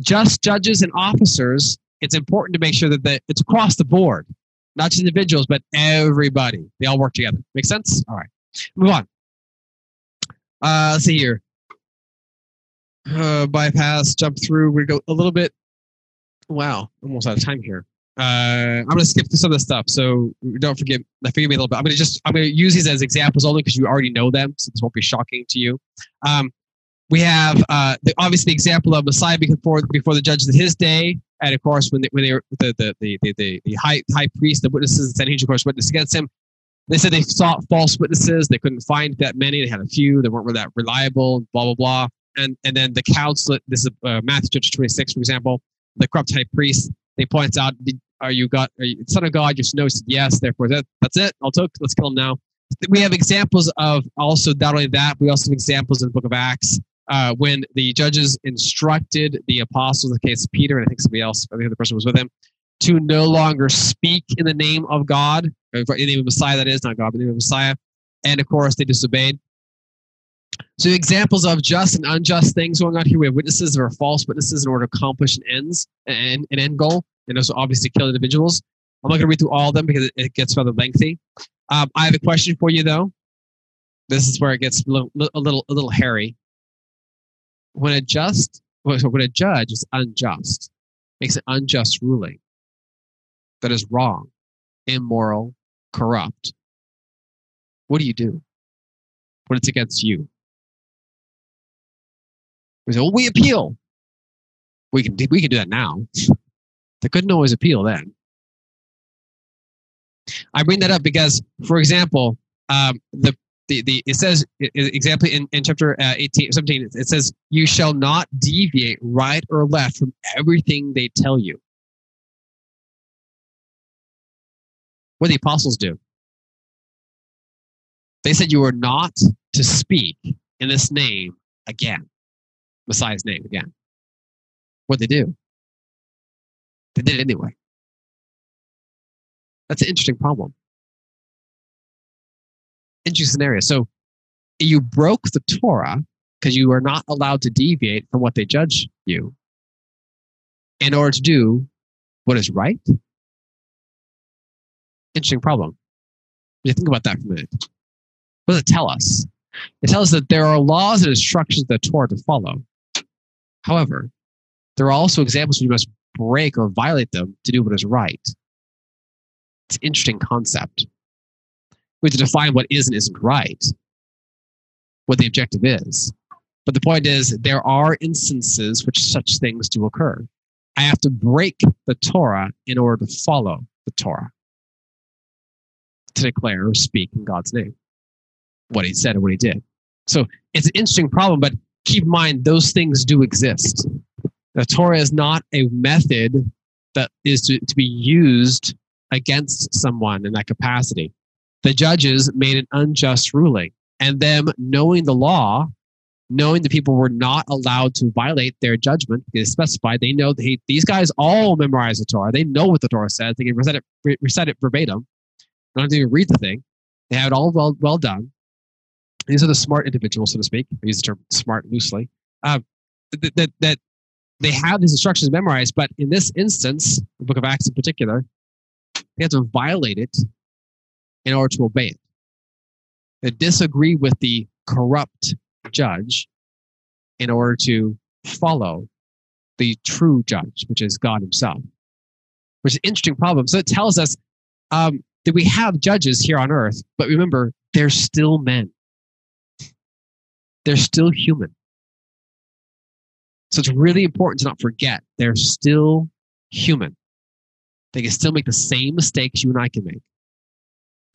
just judges and officers, it's important to make sure that the, it's across the board, not just individuals, but everybody. They all work together. Make sense? All right, move on. Uh, let's see here. Uh, bypass, jump through. We go a little bit. Wow, almost out of time here. Uh, I'm going to skip through some of the stuff, so don't forget. Forgive me a little bit. I'm going to just I'm going to use these as examples only because you already know them, so this won't be shocking to you. Um, we have uh, the, obviously the example of Messiah before before the judges of his day, and of course when they, when they were the the, the the the high high priest, the witnesses, the Sanhedrin, of course, witness against him. They said they sought false witnesses. They couldn't find that many. They had a few. They weren't really that reliable. Blah blah blah. And and then the council. This is uh, Matthew chapter 26, for example. The corrupt high priest. They point out, "Are you God? Are you son of God?" Just no. Said yes. Therefore, that, that's it. I'll take. Let's kill him now. We have examples of also not only that. We also have examples in the Book of Acts uh, when the judges instructed the apostles, in the case of Peter, and I think somebody else, I think the person was with him, to no longer speak in the name of God, in the name of Messiah, that is, not God, but in the name of Messiah. And of course, they disobeyed. So, examples of just and unjust things going on here. We have witnesses that are false witnesses in order to accomplish an ends an, an end goal, and also obviously kill individuals. I'm not going to read through all of them because it gets rather lengthy. Um, I have a question for you, though. This is where it gets a little, a little, a little hairy. When a just, when a judge is unjust, makes an unjust ruling that is wrong, immoral, corrupt, what do you do when it's against you? We say, well, we appeal. We can, we can do that now. They couldn't always appeal then. I bring that up because, for example, um, the, the, the it says example in, in chapter uh, 18 17 it says you shall not deviate right or left from everything they tell you. What the apostles do. They said you are not to speak in this name again. Messiah's name again. What they do they did it anyway that's an interesting problem. Interesting scenario. So you broke the Torah because you are not allowed to deviate from what they judge you in order to do what is right. Interesting problem. You think about that for a minute. What does it tell us? It tells us that there are laws and instructions of the Torah to follow. However, there are also examples where you must break or violate them to do what is right. It's an interesting concept. We have to define what is and isn't right, what the objective is. But the point is, there are instances which such things do occur. I have to break the Torah in order to follow the Torah, to declare or speak in God's name, what he said and what he did. So it's an interesting problem, but keep in mind those things do exist. The Torah is not a method that is to, to be used against someone in that capacity. The judges made an unjust ruling, and them knowing the law, knowing the people were not allowed to violate their judgment, because specified, they know that these guys all memorize the Torah. They know what the Torah says. They can recite it, recite it verbatim. They don't have to even read the thing. They have it all well, well done. These are the smart individuals, so to speak. I use the term smart loosely. Uh, that, that, that they have these instructions memorized, but in this instance, the book of Acts in particular, they have to violate it in order to obey it. They disagree with the corrupt judge in order to follow the true judge, which is God Himself, which is an interesting problem. So it tells us um, that we have judges here on earth, but remember, they're still men. They're still human. So it's really important to not forget they're still human. They can still make the same mistakes you and I can make.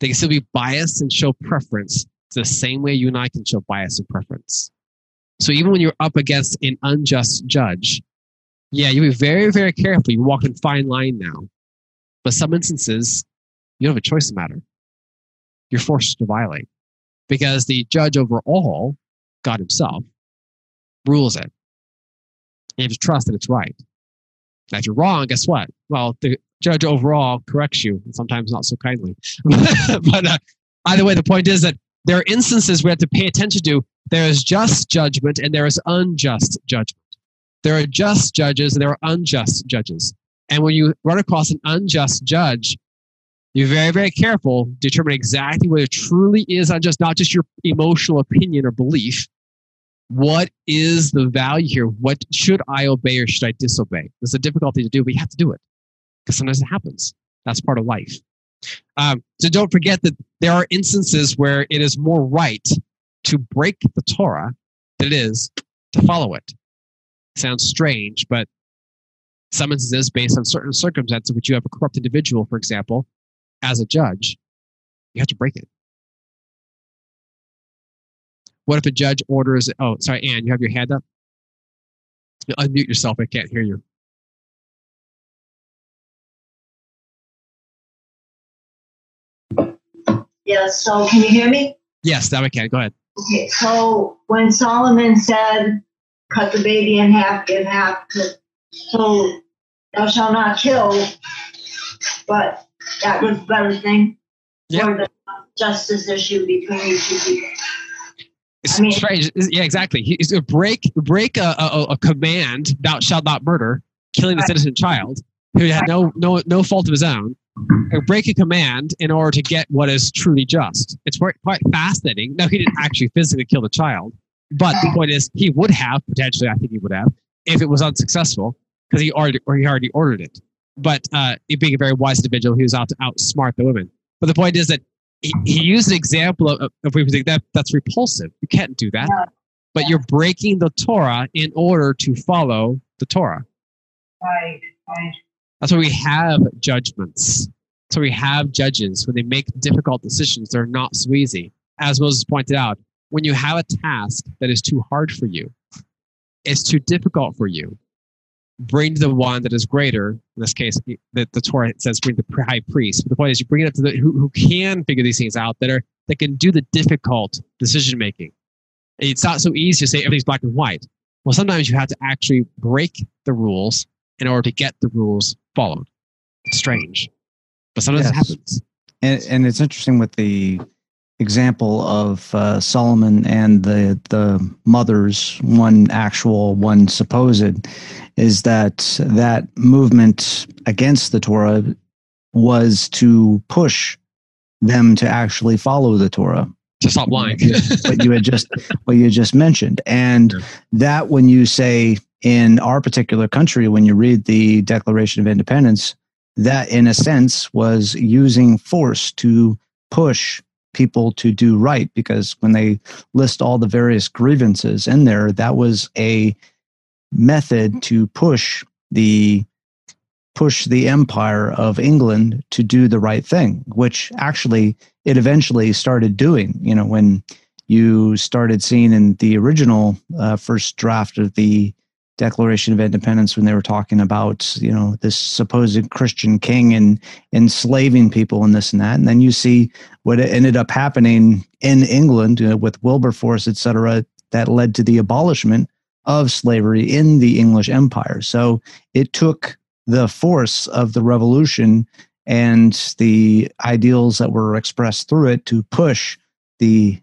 They can still be biased and show preference the same way you and I can show bias and preference. So even when you're up against an unjust judge, yeah, you be very, very careful. You walk in fine line now. But some instances, you don't have a choice the matter. You're forced to violate because the judge over all, God Himself, rules it. And have to trust that it's right. Now, if you're wrong, guess what? Well, the judge overall corrects you, sometimes not so kindly. but uh, either way, the point is that there are instances we have to pay attention to There is just judgment and there is unjust judgment. There are just judges and there are unjust judges. And when you run across an unjust judge, you're very, very careful, determine exactly whether it truly is unjust, not just your emotional opinion or belief. What is the value here? What should I obey or should I disobey? It's a difficulty to do, but you have to do it because sometimes it happens. That's part of life. Um, so don't forget that there are instances where it is more right to break the Torah than it is to follow it. Sounds strange, but some instances, based on certain circumstances, which you have a corrupt individual, for example, as a judge, you have to break it. What if a judge orders? Oh, sorry, Anne, you have your hand up. Unmute yourself. I can't hear you. Yeah, so can you hear me? Yes, now I can. Go ahead. Okay, so when Solomon said, cut the baby in half, give half so thou shalt not kill, but that was the better thing Yeah. for the justice issue between these two people. It's I mean- strange. Yeah, exactly. He's to break break a, a, a command, thou shalt not murder, killing a innocent child who had no no no fault of his own. break a command in order to get what is truly just. It's quite, quite fascinating. No, he didn't actually physically kill the child, but the point is, he would have potentially. I think he would have if it was unsuccessful because he already or he already ordered it. But uh, being a very wise individual, he was out to outsmart the women. But the point is that he, he used an example of, of, people think that that's repulsive. You can't do that. Yeah. But you're breaking the Torah in order to follow the Torah. Right, right. That's why we have judgments. So we have judges when they make difficult decisions. They're not so easy. As Moses pointed out, when you have a task that is too hard for you, it's too difficult for you. Bring the one that is greater. In this case, the, the Torah says bring the high priest. But the point is, you bring it up to the who, who can figure these things out that are that can do the difficult decision making. It's not so easy to say everything's black and white. Well, sometimes you have to actually break the rules in order to get the rules followed. It's strange, but sometimes it happens. and, and it's interesting with the example of uh, Solomon and the the mothers, one actual, one supposed, is that that movement against the Torah was to push them to actually follow the Torah. To stop lying. what you had just what you just mentioned, and Sure. that when you say in our particular country, when you read the Declaration of Independence, that in a sense was using force to push people to do right because when they list all the various grievances in there that was a method to push the push the empire of England to do the right thing which actually it eventually started doing. You know when you started seeing in the original uh, first draft of the Declaration of Independence when they were talking about you know this supposed Christian king and enslaving people and this and that, and then you see what ended up happening in England you know, with Wilberforce, et cetera, that led to the abolishment of slavery in the English Empire. So it took the force of the revolution and the ideals that were expressed through it to push the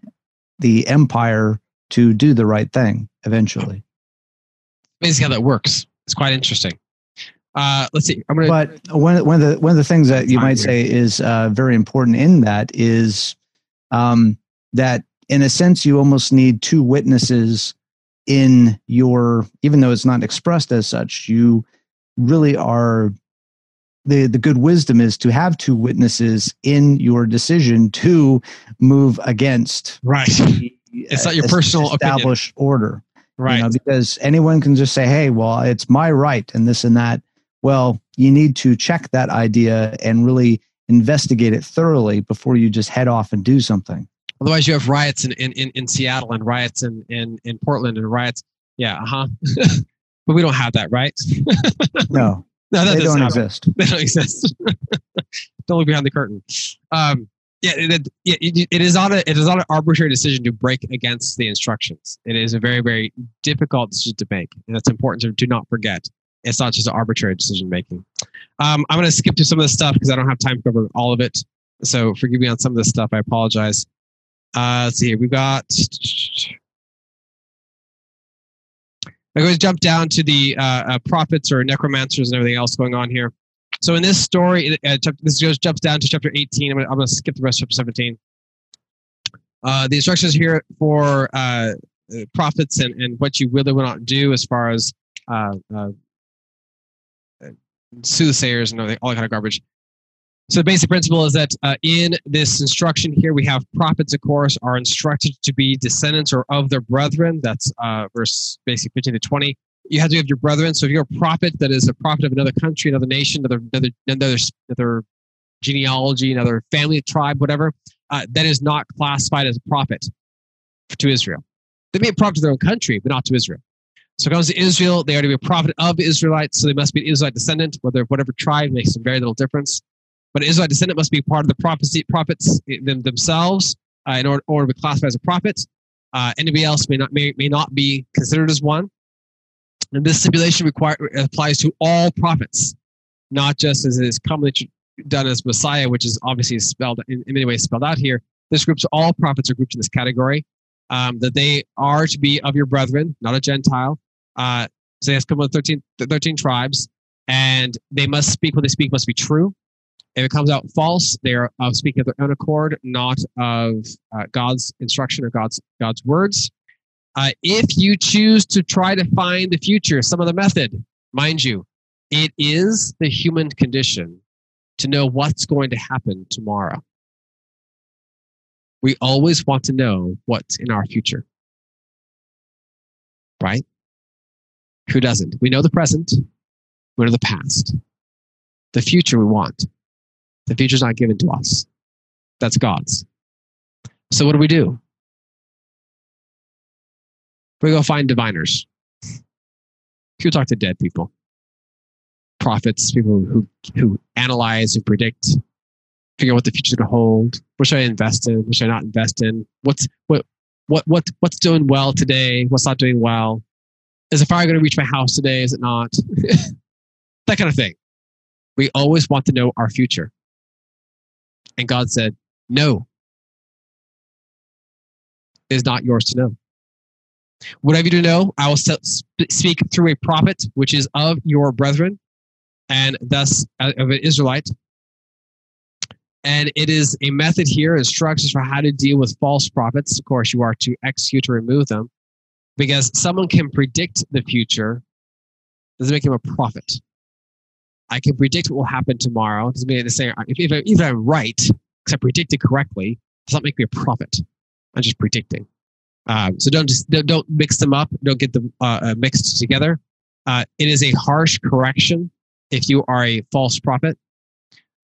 the empire to do the right thing eventually. Amazing how that works. It's quite interesting. Uh, let's see. I'm gonna. But one one of the one of the things that you might here. say is uh, very important in that is um, that in a sense you almost need two witnesses in your even though it's not expressed as such you really are the the good wisdom is to have two witnesses in your decision to move against right. the, It's not your uh, personal opinion. established order Right. you know, because anyone can just say, hey, well, it's my right and this and that. Well, you need to check that idea and really investigate it thoroughly before you just head off and do something. Otherwise, you have riots in, in, in, in Seattle and riots in, in, in Portland and riots. Yeah. Uh huh. but we don't have that, right? No, no, that they doesn't don't happen. exist. they don't exist. don't look behind the curtain. Um, yeah, it, it, it, is not a it is not an arbitrary decision to break against the instructions. It is a very very difficult decision to make, and it's important to do not forget. It's not just an arbitrary decision making. Um, I'm going to skip to some of this stuff because I don't have time to cover all of it. So forgive me on some of this stuff. I apologize. Uh, let's see here. We've got I'm going to jump down to the uh, uh, prophets or necromancers and everything else going on here. So in this story, uh, this goes jumps down to chapter 18. I'm going, to, skip the rest of chapter 17. Uh, the instructions here for uh, prophets and, and what you will or will not do as far as uh, uh, soothsayers and all that kind of garbage. So the basic principle is that uh, in this instruction here, we have prophets, of course, are instructed to be descendants or of their brethren. That's uh, verse basically 15 to 20. You have to have your brethren. So if you're a prophet that is a prophet of another country, another nation, another another another, another genealogy, another family, tribe, whatever, uh, that is not classified as a prophet to Israel. They may be a prophet to their own country, but not to Israel. So it comes to Israel, they are to be a prophet of Israelites, so they must be an Israelite descendant, whether whatever tribe makes very little difference. But an Israelite descendant must be part of the prophecy, prophets them, themselves uh, in order, order, to be classified as a prophet. Uh, anybody else may not may, may not be considered as one. And this stipulation require, applies to all prophets, not just as is commonly done as Messiah, which is obviously spelled in, in many ways spelled out here. This groups all prophets are grouped in this category. Um, that they are to be of your brethren, not a Gentile. Uh, so have come with 13, 13 tribes, and they must speak what they speak must be true. If it comes out false, they are uh, speaking of their own accord, not of uh, God's instruction or God's God's words. Uh, if you choose to try to find the future, some other method, mind you, it is the human condition to know what's going to happen tomorrow. We always want to know what's in our future. Right? Who doesn't? We know the present, we know the past. The future we want. The future's not given to us. That's God's. So what do we do? We go find diviners. People talk to dead people. Prophets, people who, who analyze and predict, figure out what the future's going to hold. What should I invest in? What should I not invest in? What's, what, what, what, what's doing well today? What's not doing well? Is the fire going to reach my house today? Is it not? that kind of thing. We always want to know our future. And God said, No, it is not yours to know. Whatever you do know, I will speak through a prophet, which is of your brethren, and thus uh, of an Israelite. And it is a method here, instructions for how to deal with false prophets. Of course, you are to execute or remove them because someone can predict the future. Doesn't make him a prophet. I can predict what will happen tomorrow. Doesn't mean to say if, if, if I'm right, because I predicted correctly, does not make me a prophet. I'm just predicting. Um, so don't just don't mix them up. Don't get them uh, uh, mixed together. Uh, it is a harsh correction if you are a false prophet.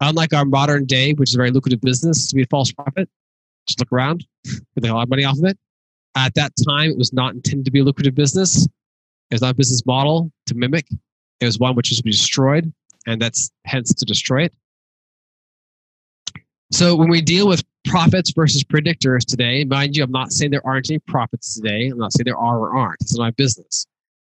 Unlike our modern day, which is a very lucrative business to be a false prophet, just look around, get a lot of money off of it. At that time, it was not intended to be a lucrative business. It was not a business model to mimic. It was one which was to be destroyed and that's hence to destroy it. So when we deal with prophets versus predictors today, mind you, I'm not saying there aren't any prophets today. I'm not saying there are or aren't. It's not my business.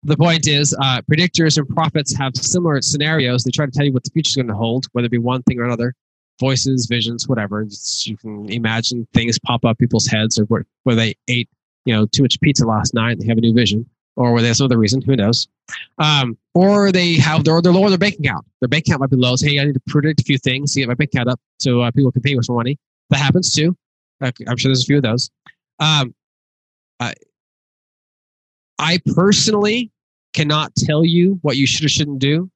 The point is, uh, predictors and prophets have similar scenarios. They try to tell you what the future is going to hold, whether it be one thing or another, voices, visions, whatever. Just, you can imagine things pop up people's heads, or where, where they ate, you know, too much pizza last night. They have a new vision, or there's some other reason. Who knows? Um, or they have their they're lower their bank account. Their bank account might be low. So, hey, I need to predict a few things to get my bank account up so uh, people can pay me some money. That happens too. I'm sure there's a few of those. Um, I, I personally cannot tell you what you should or shouldn't do.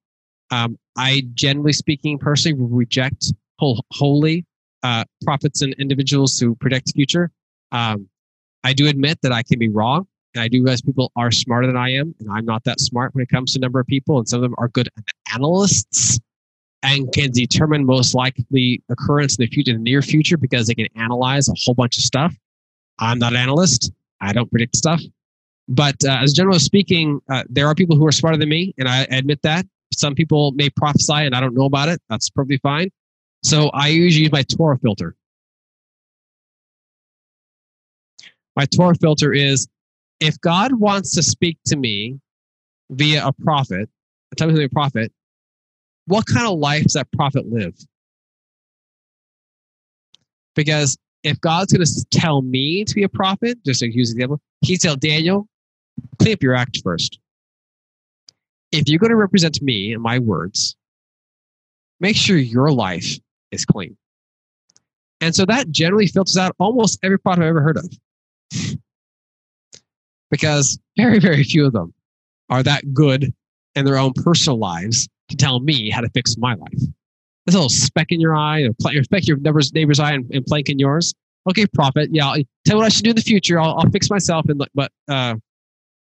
Um, I generally speaking, personally reject whole, wholly uh, prophets and individuals who predict the future. Um, I do admit that I can be wrong. And I do realize people are smarter than I am, and I'm not that smart when it comes to number of people. And some of them are good analysts and can determine most likely occurrence in the future, in the near future, because they can analyze a whole bunch of stuff. I'm not an analyst. I don't predict stuff. But uh, as generally speaking, uh, there are people who are smarter than me, and I admit that. Some people may prophesy and I don't know about it. That's perfectly fine. So I usually use my Torah filter. My Torah filter is if God wants to speak to me via a prophet, tell me to be a prophet, what kind of life does that prophet live? Because if God's going to tell me to be a prophet, just to use the example, he tell Daniel, clean up your act first. if you're going to represent me and my words, make sure your life is clean. And so that generally filters out almost every prophet I've ever heard of. Because very, very few of them are that good in their own personal lives to tell me how to fix my life. There's a little speck in your eye, or pl- speck your neighbor's, neighbor's eye and, and plank in yours. Okay, prophet. Yeah, I'll tell me what I should do in the future. I'll, I'll fix myself. And but uh,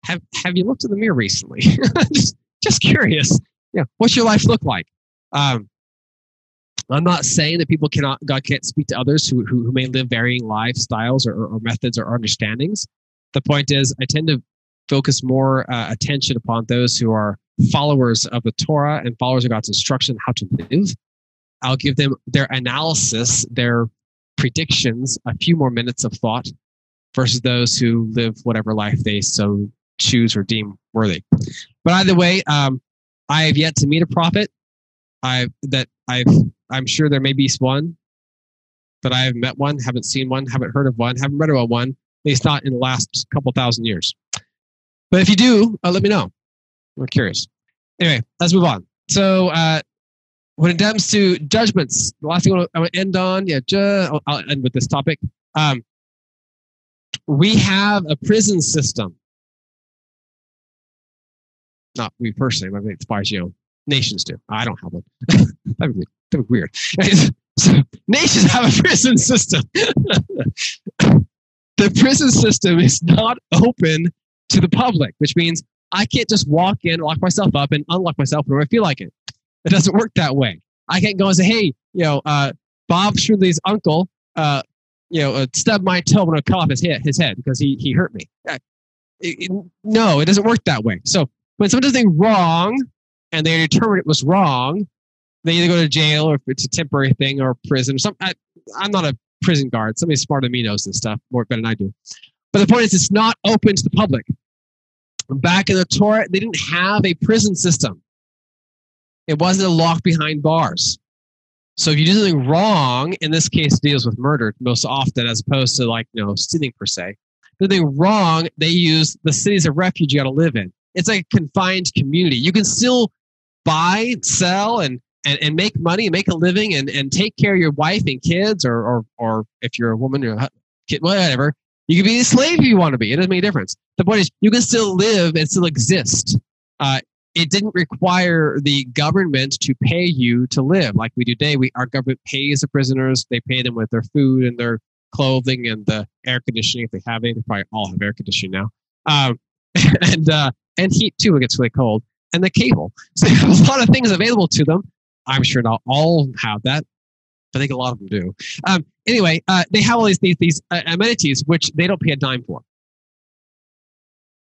have have you looked in the mirror recently? just just curious. Yeah, what's your life look like? Um, I'm not saying that people cannot God can't speak to others who who, who may live varying lifestyles or, or, methods or understandings. The point is, I tend to focus more uh, attention upon those who are followers of the Torah and followers of God's instruction how to live. I'll give them their analysis, their predictions, a few more minutes of thought versus those who live whatever life they so choose or deem worthy. But either way, um, I have yet to meet a prophet. I that I've I'm sure there may be one, but I haven't met one, haven't seen one, haven't heard of one, haven't read about one. Least not in the last couple thousand years. But if you do, uh, let me know. We're curious. Anyway, let's move on. So uh, when it comes to judgments, the last thing I want to end on, yeah, ju- I'll, end with this topic. Um, we have a prison system. Not we personally, but as far you know, nations do. I don't have one. that'd, be, that'd be weird. so nations have a prison system. the prison system is not open to the public, which means I can't just walk in, lock myself up, and unlock myself whenever I feel like it. It doesn't work that way. I can't go and say, hey, you know, uh, Bob Shirley's uncle, uh, you know, uh, stubbed my toe when I cut off his head, his head because he, he hurt me. It, it, no, it doesn't work that way. So when someone does something wrong and they determine it was wrong, they either go to jail or if it's a temporary thing or prison. Some, I, I'm not a prison guard. Somebody smarter than me knows this stuff more better than I do. But the point is, it's not open to the public. Back in the Torah, they didn't have a prison system. It wasn't a lock behind bars. So if you do something wrong, in this case, deals with murder most often, as opposed to like you know stealing per se. If something wrong, they use the cities of refuge you got to live in. It's like a confined community. You can still buy, sell, and and, and make money, make a living, and, and take care of your wife and kids, or or or if you're a woman, or kid, whatever. You can be a slave if you want to be. It doesn't make a difference. The point is, you can still live and still exist. Uh, it didn't require the government to pay you to live like we do today. We, our government pays the prisoners. They pay them with their food and their clothing and the air conditioning if they have it. They probably all have air conditioning now. Um, and, uh, and heat too. It gets really cold and the cable. So have a lot of things available to them. I'm sure not all have that. I think a lot of them do. Um, anyway, uh, they have all these, these, these uh, amenities which they don't pay a dime for.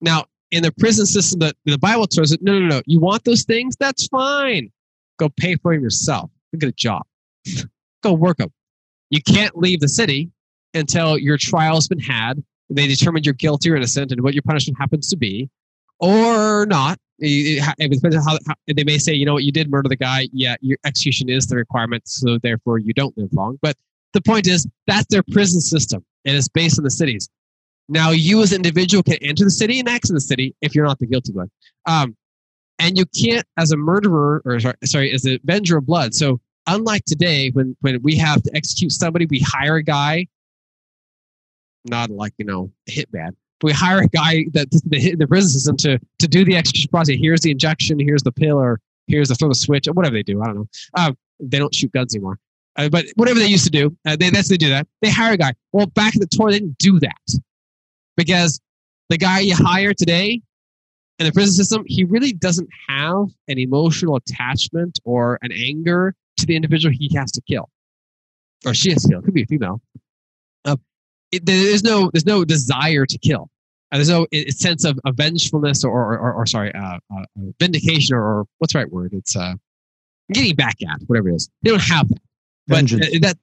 Now, in the prison system that the Bible tells it, no, no, no. You want those things? That's fine. Go pay for them yourself. Go get a job. Go work them. You can't leave the city until your trial's been had. They determine you're guilty or innocent and what your punishment happens to be, or not. It, it depends on how, how, they may say, you know what, you did murder the guy. Yeah, your execution is the requirement, so therefore you don't live long. But the point is, that's their prison system, and it's based on the cities. Now, you as an individual can enter the city and exit the city if you're not the guilty one. Um, and you can't, as a murderer, or sorry, as a avenger of blood. So, unlike today, when, when we have to execute somebody, we hire a guy, not like, you know, a hitman. We hire a guy that the, the prison system to, to do the execution process. Here's the injection, here's the pill, or here's the throw the switch, or whatever they do. I don't know. Um, they don't shoot guns anymore. Uh, but whatever they used to do, uh, they, that's they do that. They hire a guy. Well, back in the Torah, they didn't do that because the guy you hire today in the prison system, he really doesn't have an emotional attachment or an anger to the individual he has to kill, or she has to kill. It could be a female. Uh, it, there's no there's no desire to kill. Uh, there's no it, sense of, of vengefulness or or, or, or sorry uh, uh, vindication or, or, what's the right word? It's uh, getting back at whatever it is. They don't have that. But vengeance. that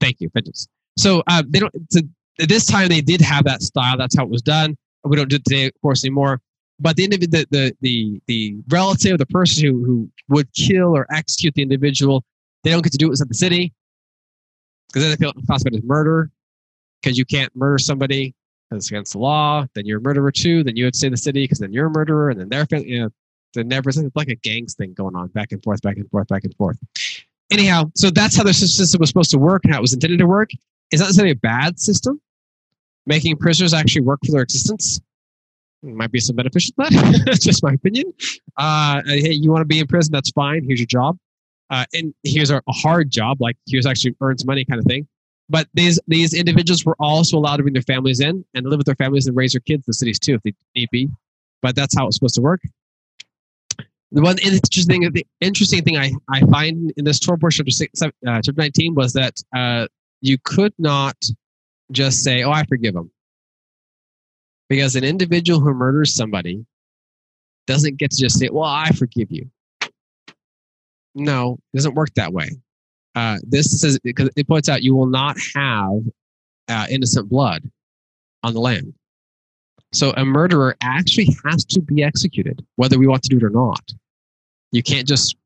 thank you vengeance. So uh, they don't. This time they did have that style. That's how it was done. We don't do it today, of course, anymore. But the the the the, the relative, the person who, who would kill or execute the individual, they don't get to do it inside the city because then they feel classified as murder because you can't murder somebody because it's against the law. Then you're a murderer too. Then you would stay in the city because then you're a murderer, and then they're you know, never it's like a gangs thing going on, back and forth, back and forth, back and forth. Anyhow, so that's how the system was supposed to work and how it was intended to work. It's not necessarily a bad system. Making prisoners actually work for their existence might be some beneficial to that. that's just my opinion. Uh, hey, you want to be in prison? That's fine. Here's your job. Uh, and here's a hard job, like here's actually earns money kind of thing. But these these individuals were also allowed to bring their families in and live with their families and raise their kids in the cities too, if they need be. But that's how it's supposed to work. The one interesting the interesting thing I, I find in this Torah portion, chapter, uh, chapter 19, was that uh, you could not just say, "Oh, I forgive them," because an individual who murders somebody doesn't get to just say, "Well, I forgive you." No, it doesn't work that way. Uh, this says because it points out you will not have uh, innocent blood on the land. So a murderer actually has to be executed, whether we want to do it or not. You can't just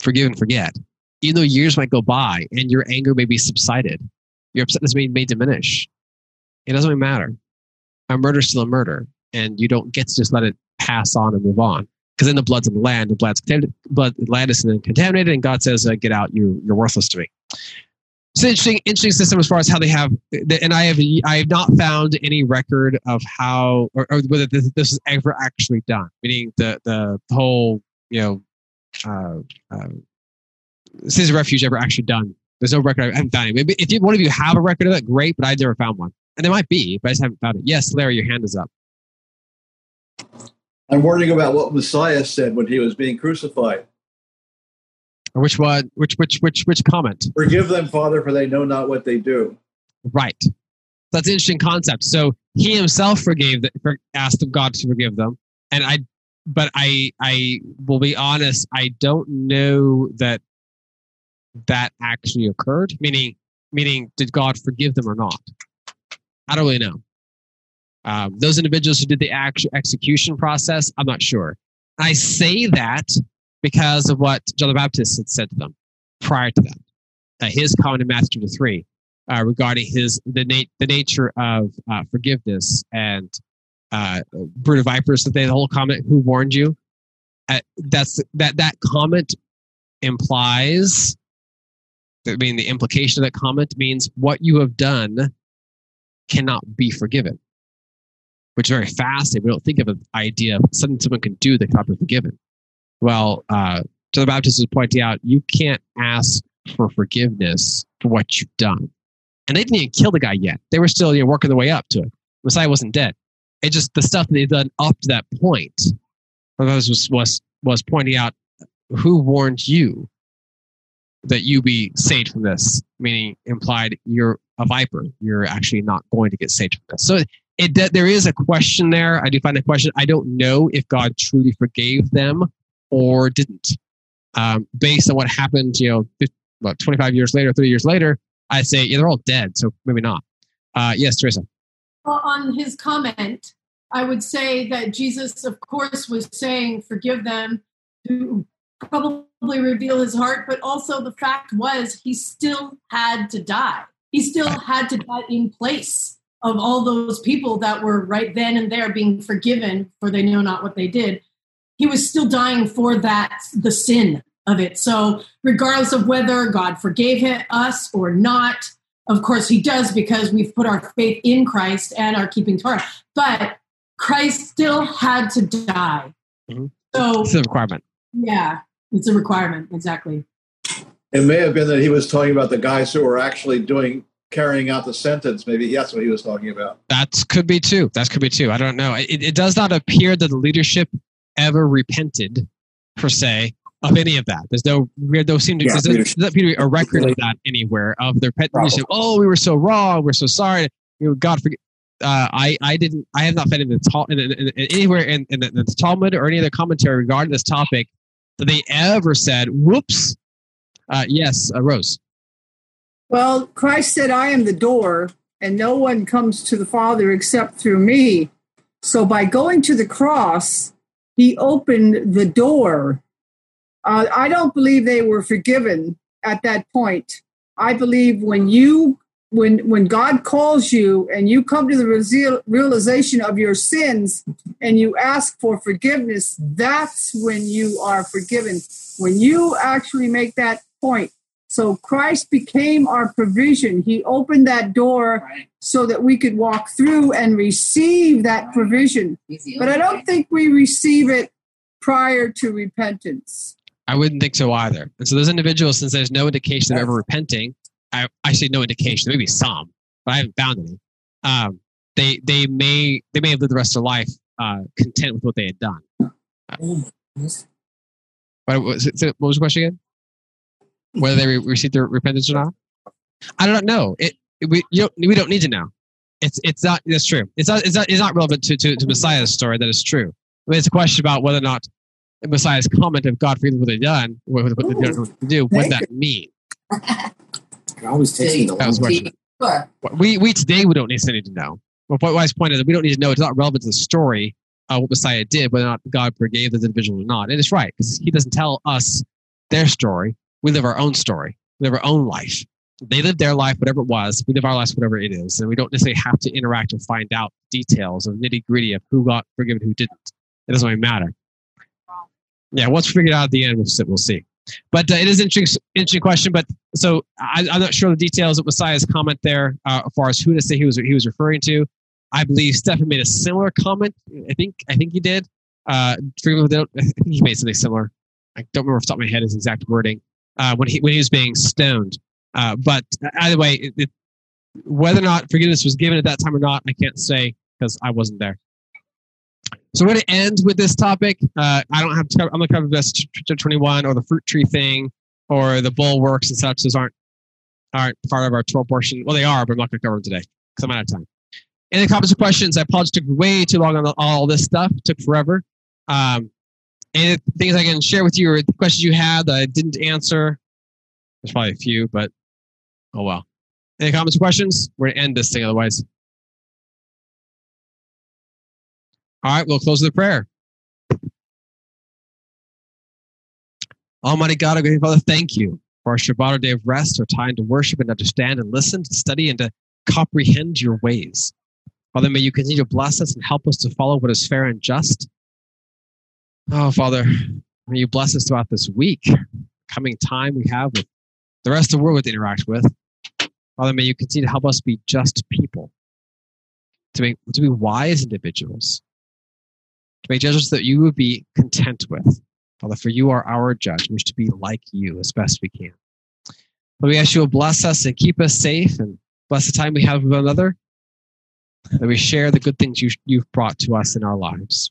forgive and forget. Even though years might go by and your anger may be subsided, your upsetness may, may diminish. It doesn't really matter. A murder is still a murder, and you don't get to just let it pass on and move on because then the blood's in the land, the blood's blood, land is contaminated, and God says, uh, "Get out! You, you're worthless to me." It's an interesting, interesting system as far as how they have, and I have, I have not found any record of how or, or whether this, this, is ever actually done. Meaning the the whole, you know, uh, uh, refuge ever actually done. There's no record. I haven't found it. Maybe if you, one of you have a record of that, great. But I've never found one, and there might be, but I just haven't found it. Yes, Larry, your hand is up. I'm worrying about what Messiah said when he was being crucified. Which one? Which which which which comment? Forgive them, Father, for they know not what they do. Right. That's an interesting concept. So he himself forgave, the, for, asked God to forgive them, and I. But I I will be honest. I don't know that that actually occurred. Meaning meaning did God forgive them or not? I don't really know. Um, those individuals who did the actual execution process, I'm not sure. I say that because of what John the Baptist had said to them prior to that. Uh, his comment in Matthew 3 uh, regarding his the, na- the nature of uh, forgiveness and uh, brood of vipers. That they the whole comment, "Who warned you?" Uh, that's that that comment implies. I mean, the implication of that comment means what you have done cannot be forgiven which is very fascinating. We don't think of an idea of something someone can do that cannot be forgiven. Well, uh, John the Baptist is pointing out you can't ask for forgiveness for what you've done. And they didn't even kill the guy yet. They were still you know, working their way up to it. Messiah wasn't dead. It just the stuff that they've done up to that point. Was was was pointing out who warned you that you be saved from this, meaning implied you're a viper. You're actually not going to get saved from this. So it there is a question there. I do find a question. I don't know if God truly forgave them or didn't. Um, based on what happened, you know, 50, what 25 years later, 30 years later, I say yeah, they're all dead, so maybe not. Uh, yes, Teresa. Well, on his comment, I would say that Jesus, of course, was saying, "Forgive them," to probably reveal his heart, but also the fact was he still had to die. He still had to die in place of all those people that were right then and there being forgiven for they know not what they did he was still dying for that the sin of it. So regardless of whether god forgave him, us or not of course he does because we've put our faith in christ and are keeping torah. But christ still had to die. Mm-hmm. so it's a requirement. Yeah it's a requirement exactly. It may have been that he was talking about the guys who were actually doing carrying out the sentence. Maybe that's what he was talking about. That could be too. That could be too. I don't know. It, it does not appear that the leadership ever repented, per se, of any of that. There's no there no seem to yeah, there's not appear to be a record of that anywhere of their pet leadership. Oh, we were so wrong. We're so sorry. You know, God forget. Uh, I I didn't. I have not found in the ta- in, in, in, anywhere in, in, the, in the Talmud or any other commentary regarding this topic that they ever said, "Whoops." Uh, yes, uh, Rose. Well, Christ said, I am the door, and no one comes to the Father except through me. So by going to the cross, he opened the door. Uh, I don't believe they were forgiven at that point. I believe when you when when God calls you and you come to the real, realization of your sins and you ask for forgiveness, that's when you are forgiven. When you actually make that point. So Christ became our provision. He opened that door right. so that we could walk through and receive that provision. But I don't think we receive it prior to repentance. I wouldn't think so either. And so those individuals, since there's no indication of ever repenting, I, I say no indication, maybe some, but I haven't found any. Um, they they may they may have lived the rest of their life uh, content with what they had done. Uh, what, was what was the question again? Whether they re- received their repentance or not? I don't know. It, it we you don't, we don't need to know. It's it's not that's true. It's not it's not, it's not relevant to, to, to Messiah's story. That is true. I mean, it's a question about whether or not Messiah's comment of God forgives what they've done, what, what they don't do, what that mean. It always takes me that was sure. We we today we don't necessarily need to know. But what wise point is that we don't need to know. It's not relevant to the story of what Messiah did, whether or not God forgave the individual or not. And it's right because He doesn't tell us their story. We live our own story. We live our own life. They live their life, whatever it was. We live our lives, whatever it is, and we don't necessarily have to interact and find out details of nitty gritty of who got forgiven, who didn't. It doesn't really matter. Yeah, once we figure it out at the end, we'll, we'll see. But uh, it is an interesting, interesting question. But so I, am not sure the details of Messiah's comment there, uh, as far as who to say he was he was referring to. I believe Stephen made a similar comment. I think I think he did. Uh, I think he made something similar. I don't remember off the top of my head his exact wording uh, when he when he was being stoned. Uh, but either way, it, it, whether or not forgiveness was given at that time or not, I can't say because I wasn't there. So we're going to end with this topic. Uh, I don't have to cover, I'm going to cover this 21 or the fruit tree thing or the bulwarks and such. Those aren't aren't part of our Torah portion. Well, they are, but I'm not going to cover them today because I'm out of time. Any comments or questions? I apologize. Took way too long on all this stuff. Took forever. Um, any things I can share with you or questions you had that I didn't answer? There's probably a few, but oh well. Any comments or questions? We're going to end this thing otherwise. All right, we'll close with a prayer. Almighty God, our great Father, thank you for our Shabbat, our day of rest, our time to worship and understand and listen, to study and to comprehend your ways. Father, may you continue to bless us and help us to follow what is fair and just. Oh, Father, may you bless us throughout this week, coming time we have with the rest of the world to interact with. Father, may you continue to help us be just people, to, be to be wise individuals, to make judgments that you would be content with. Father, for you are our judge. We wish to be like you as best we can. But we ask you to bless us and keep us safe and bless the time we have with one another. That we share the good things you, you've brought to us in our lives.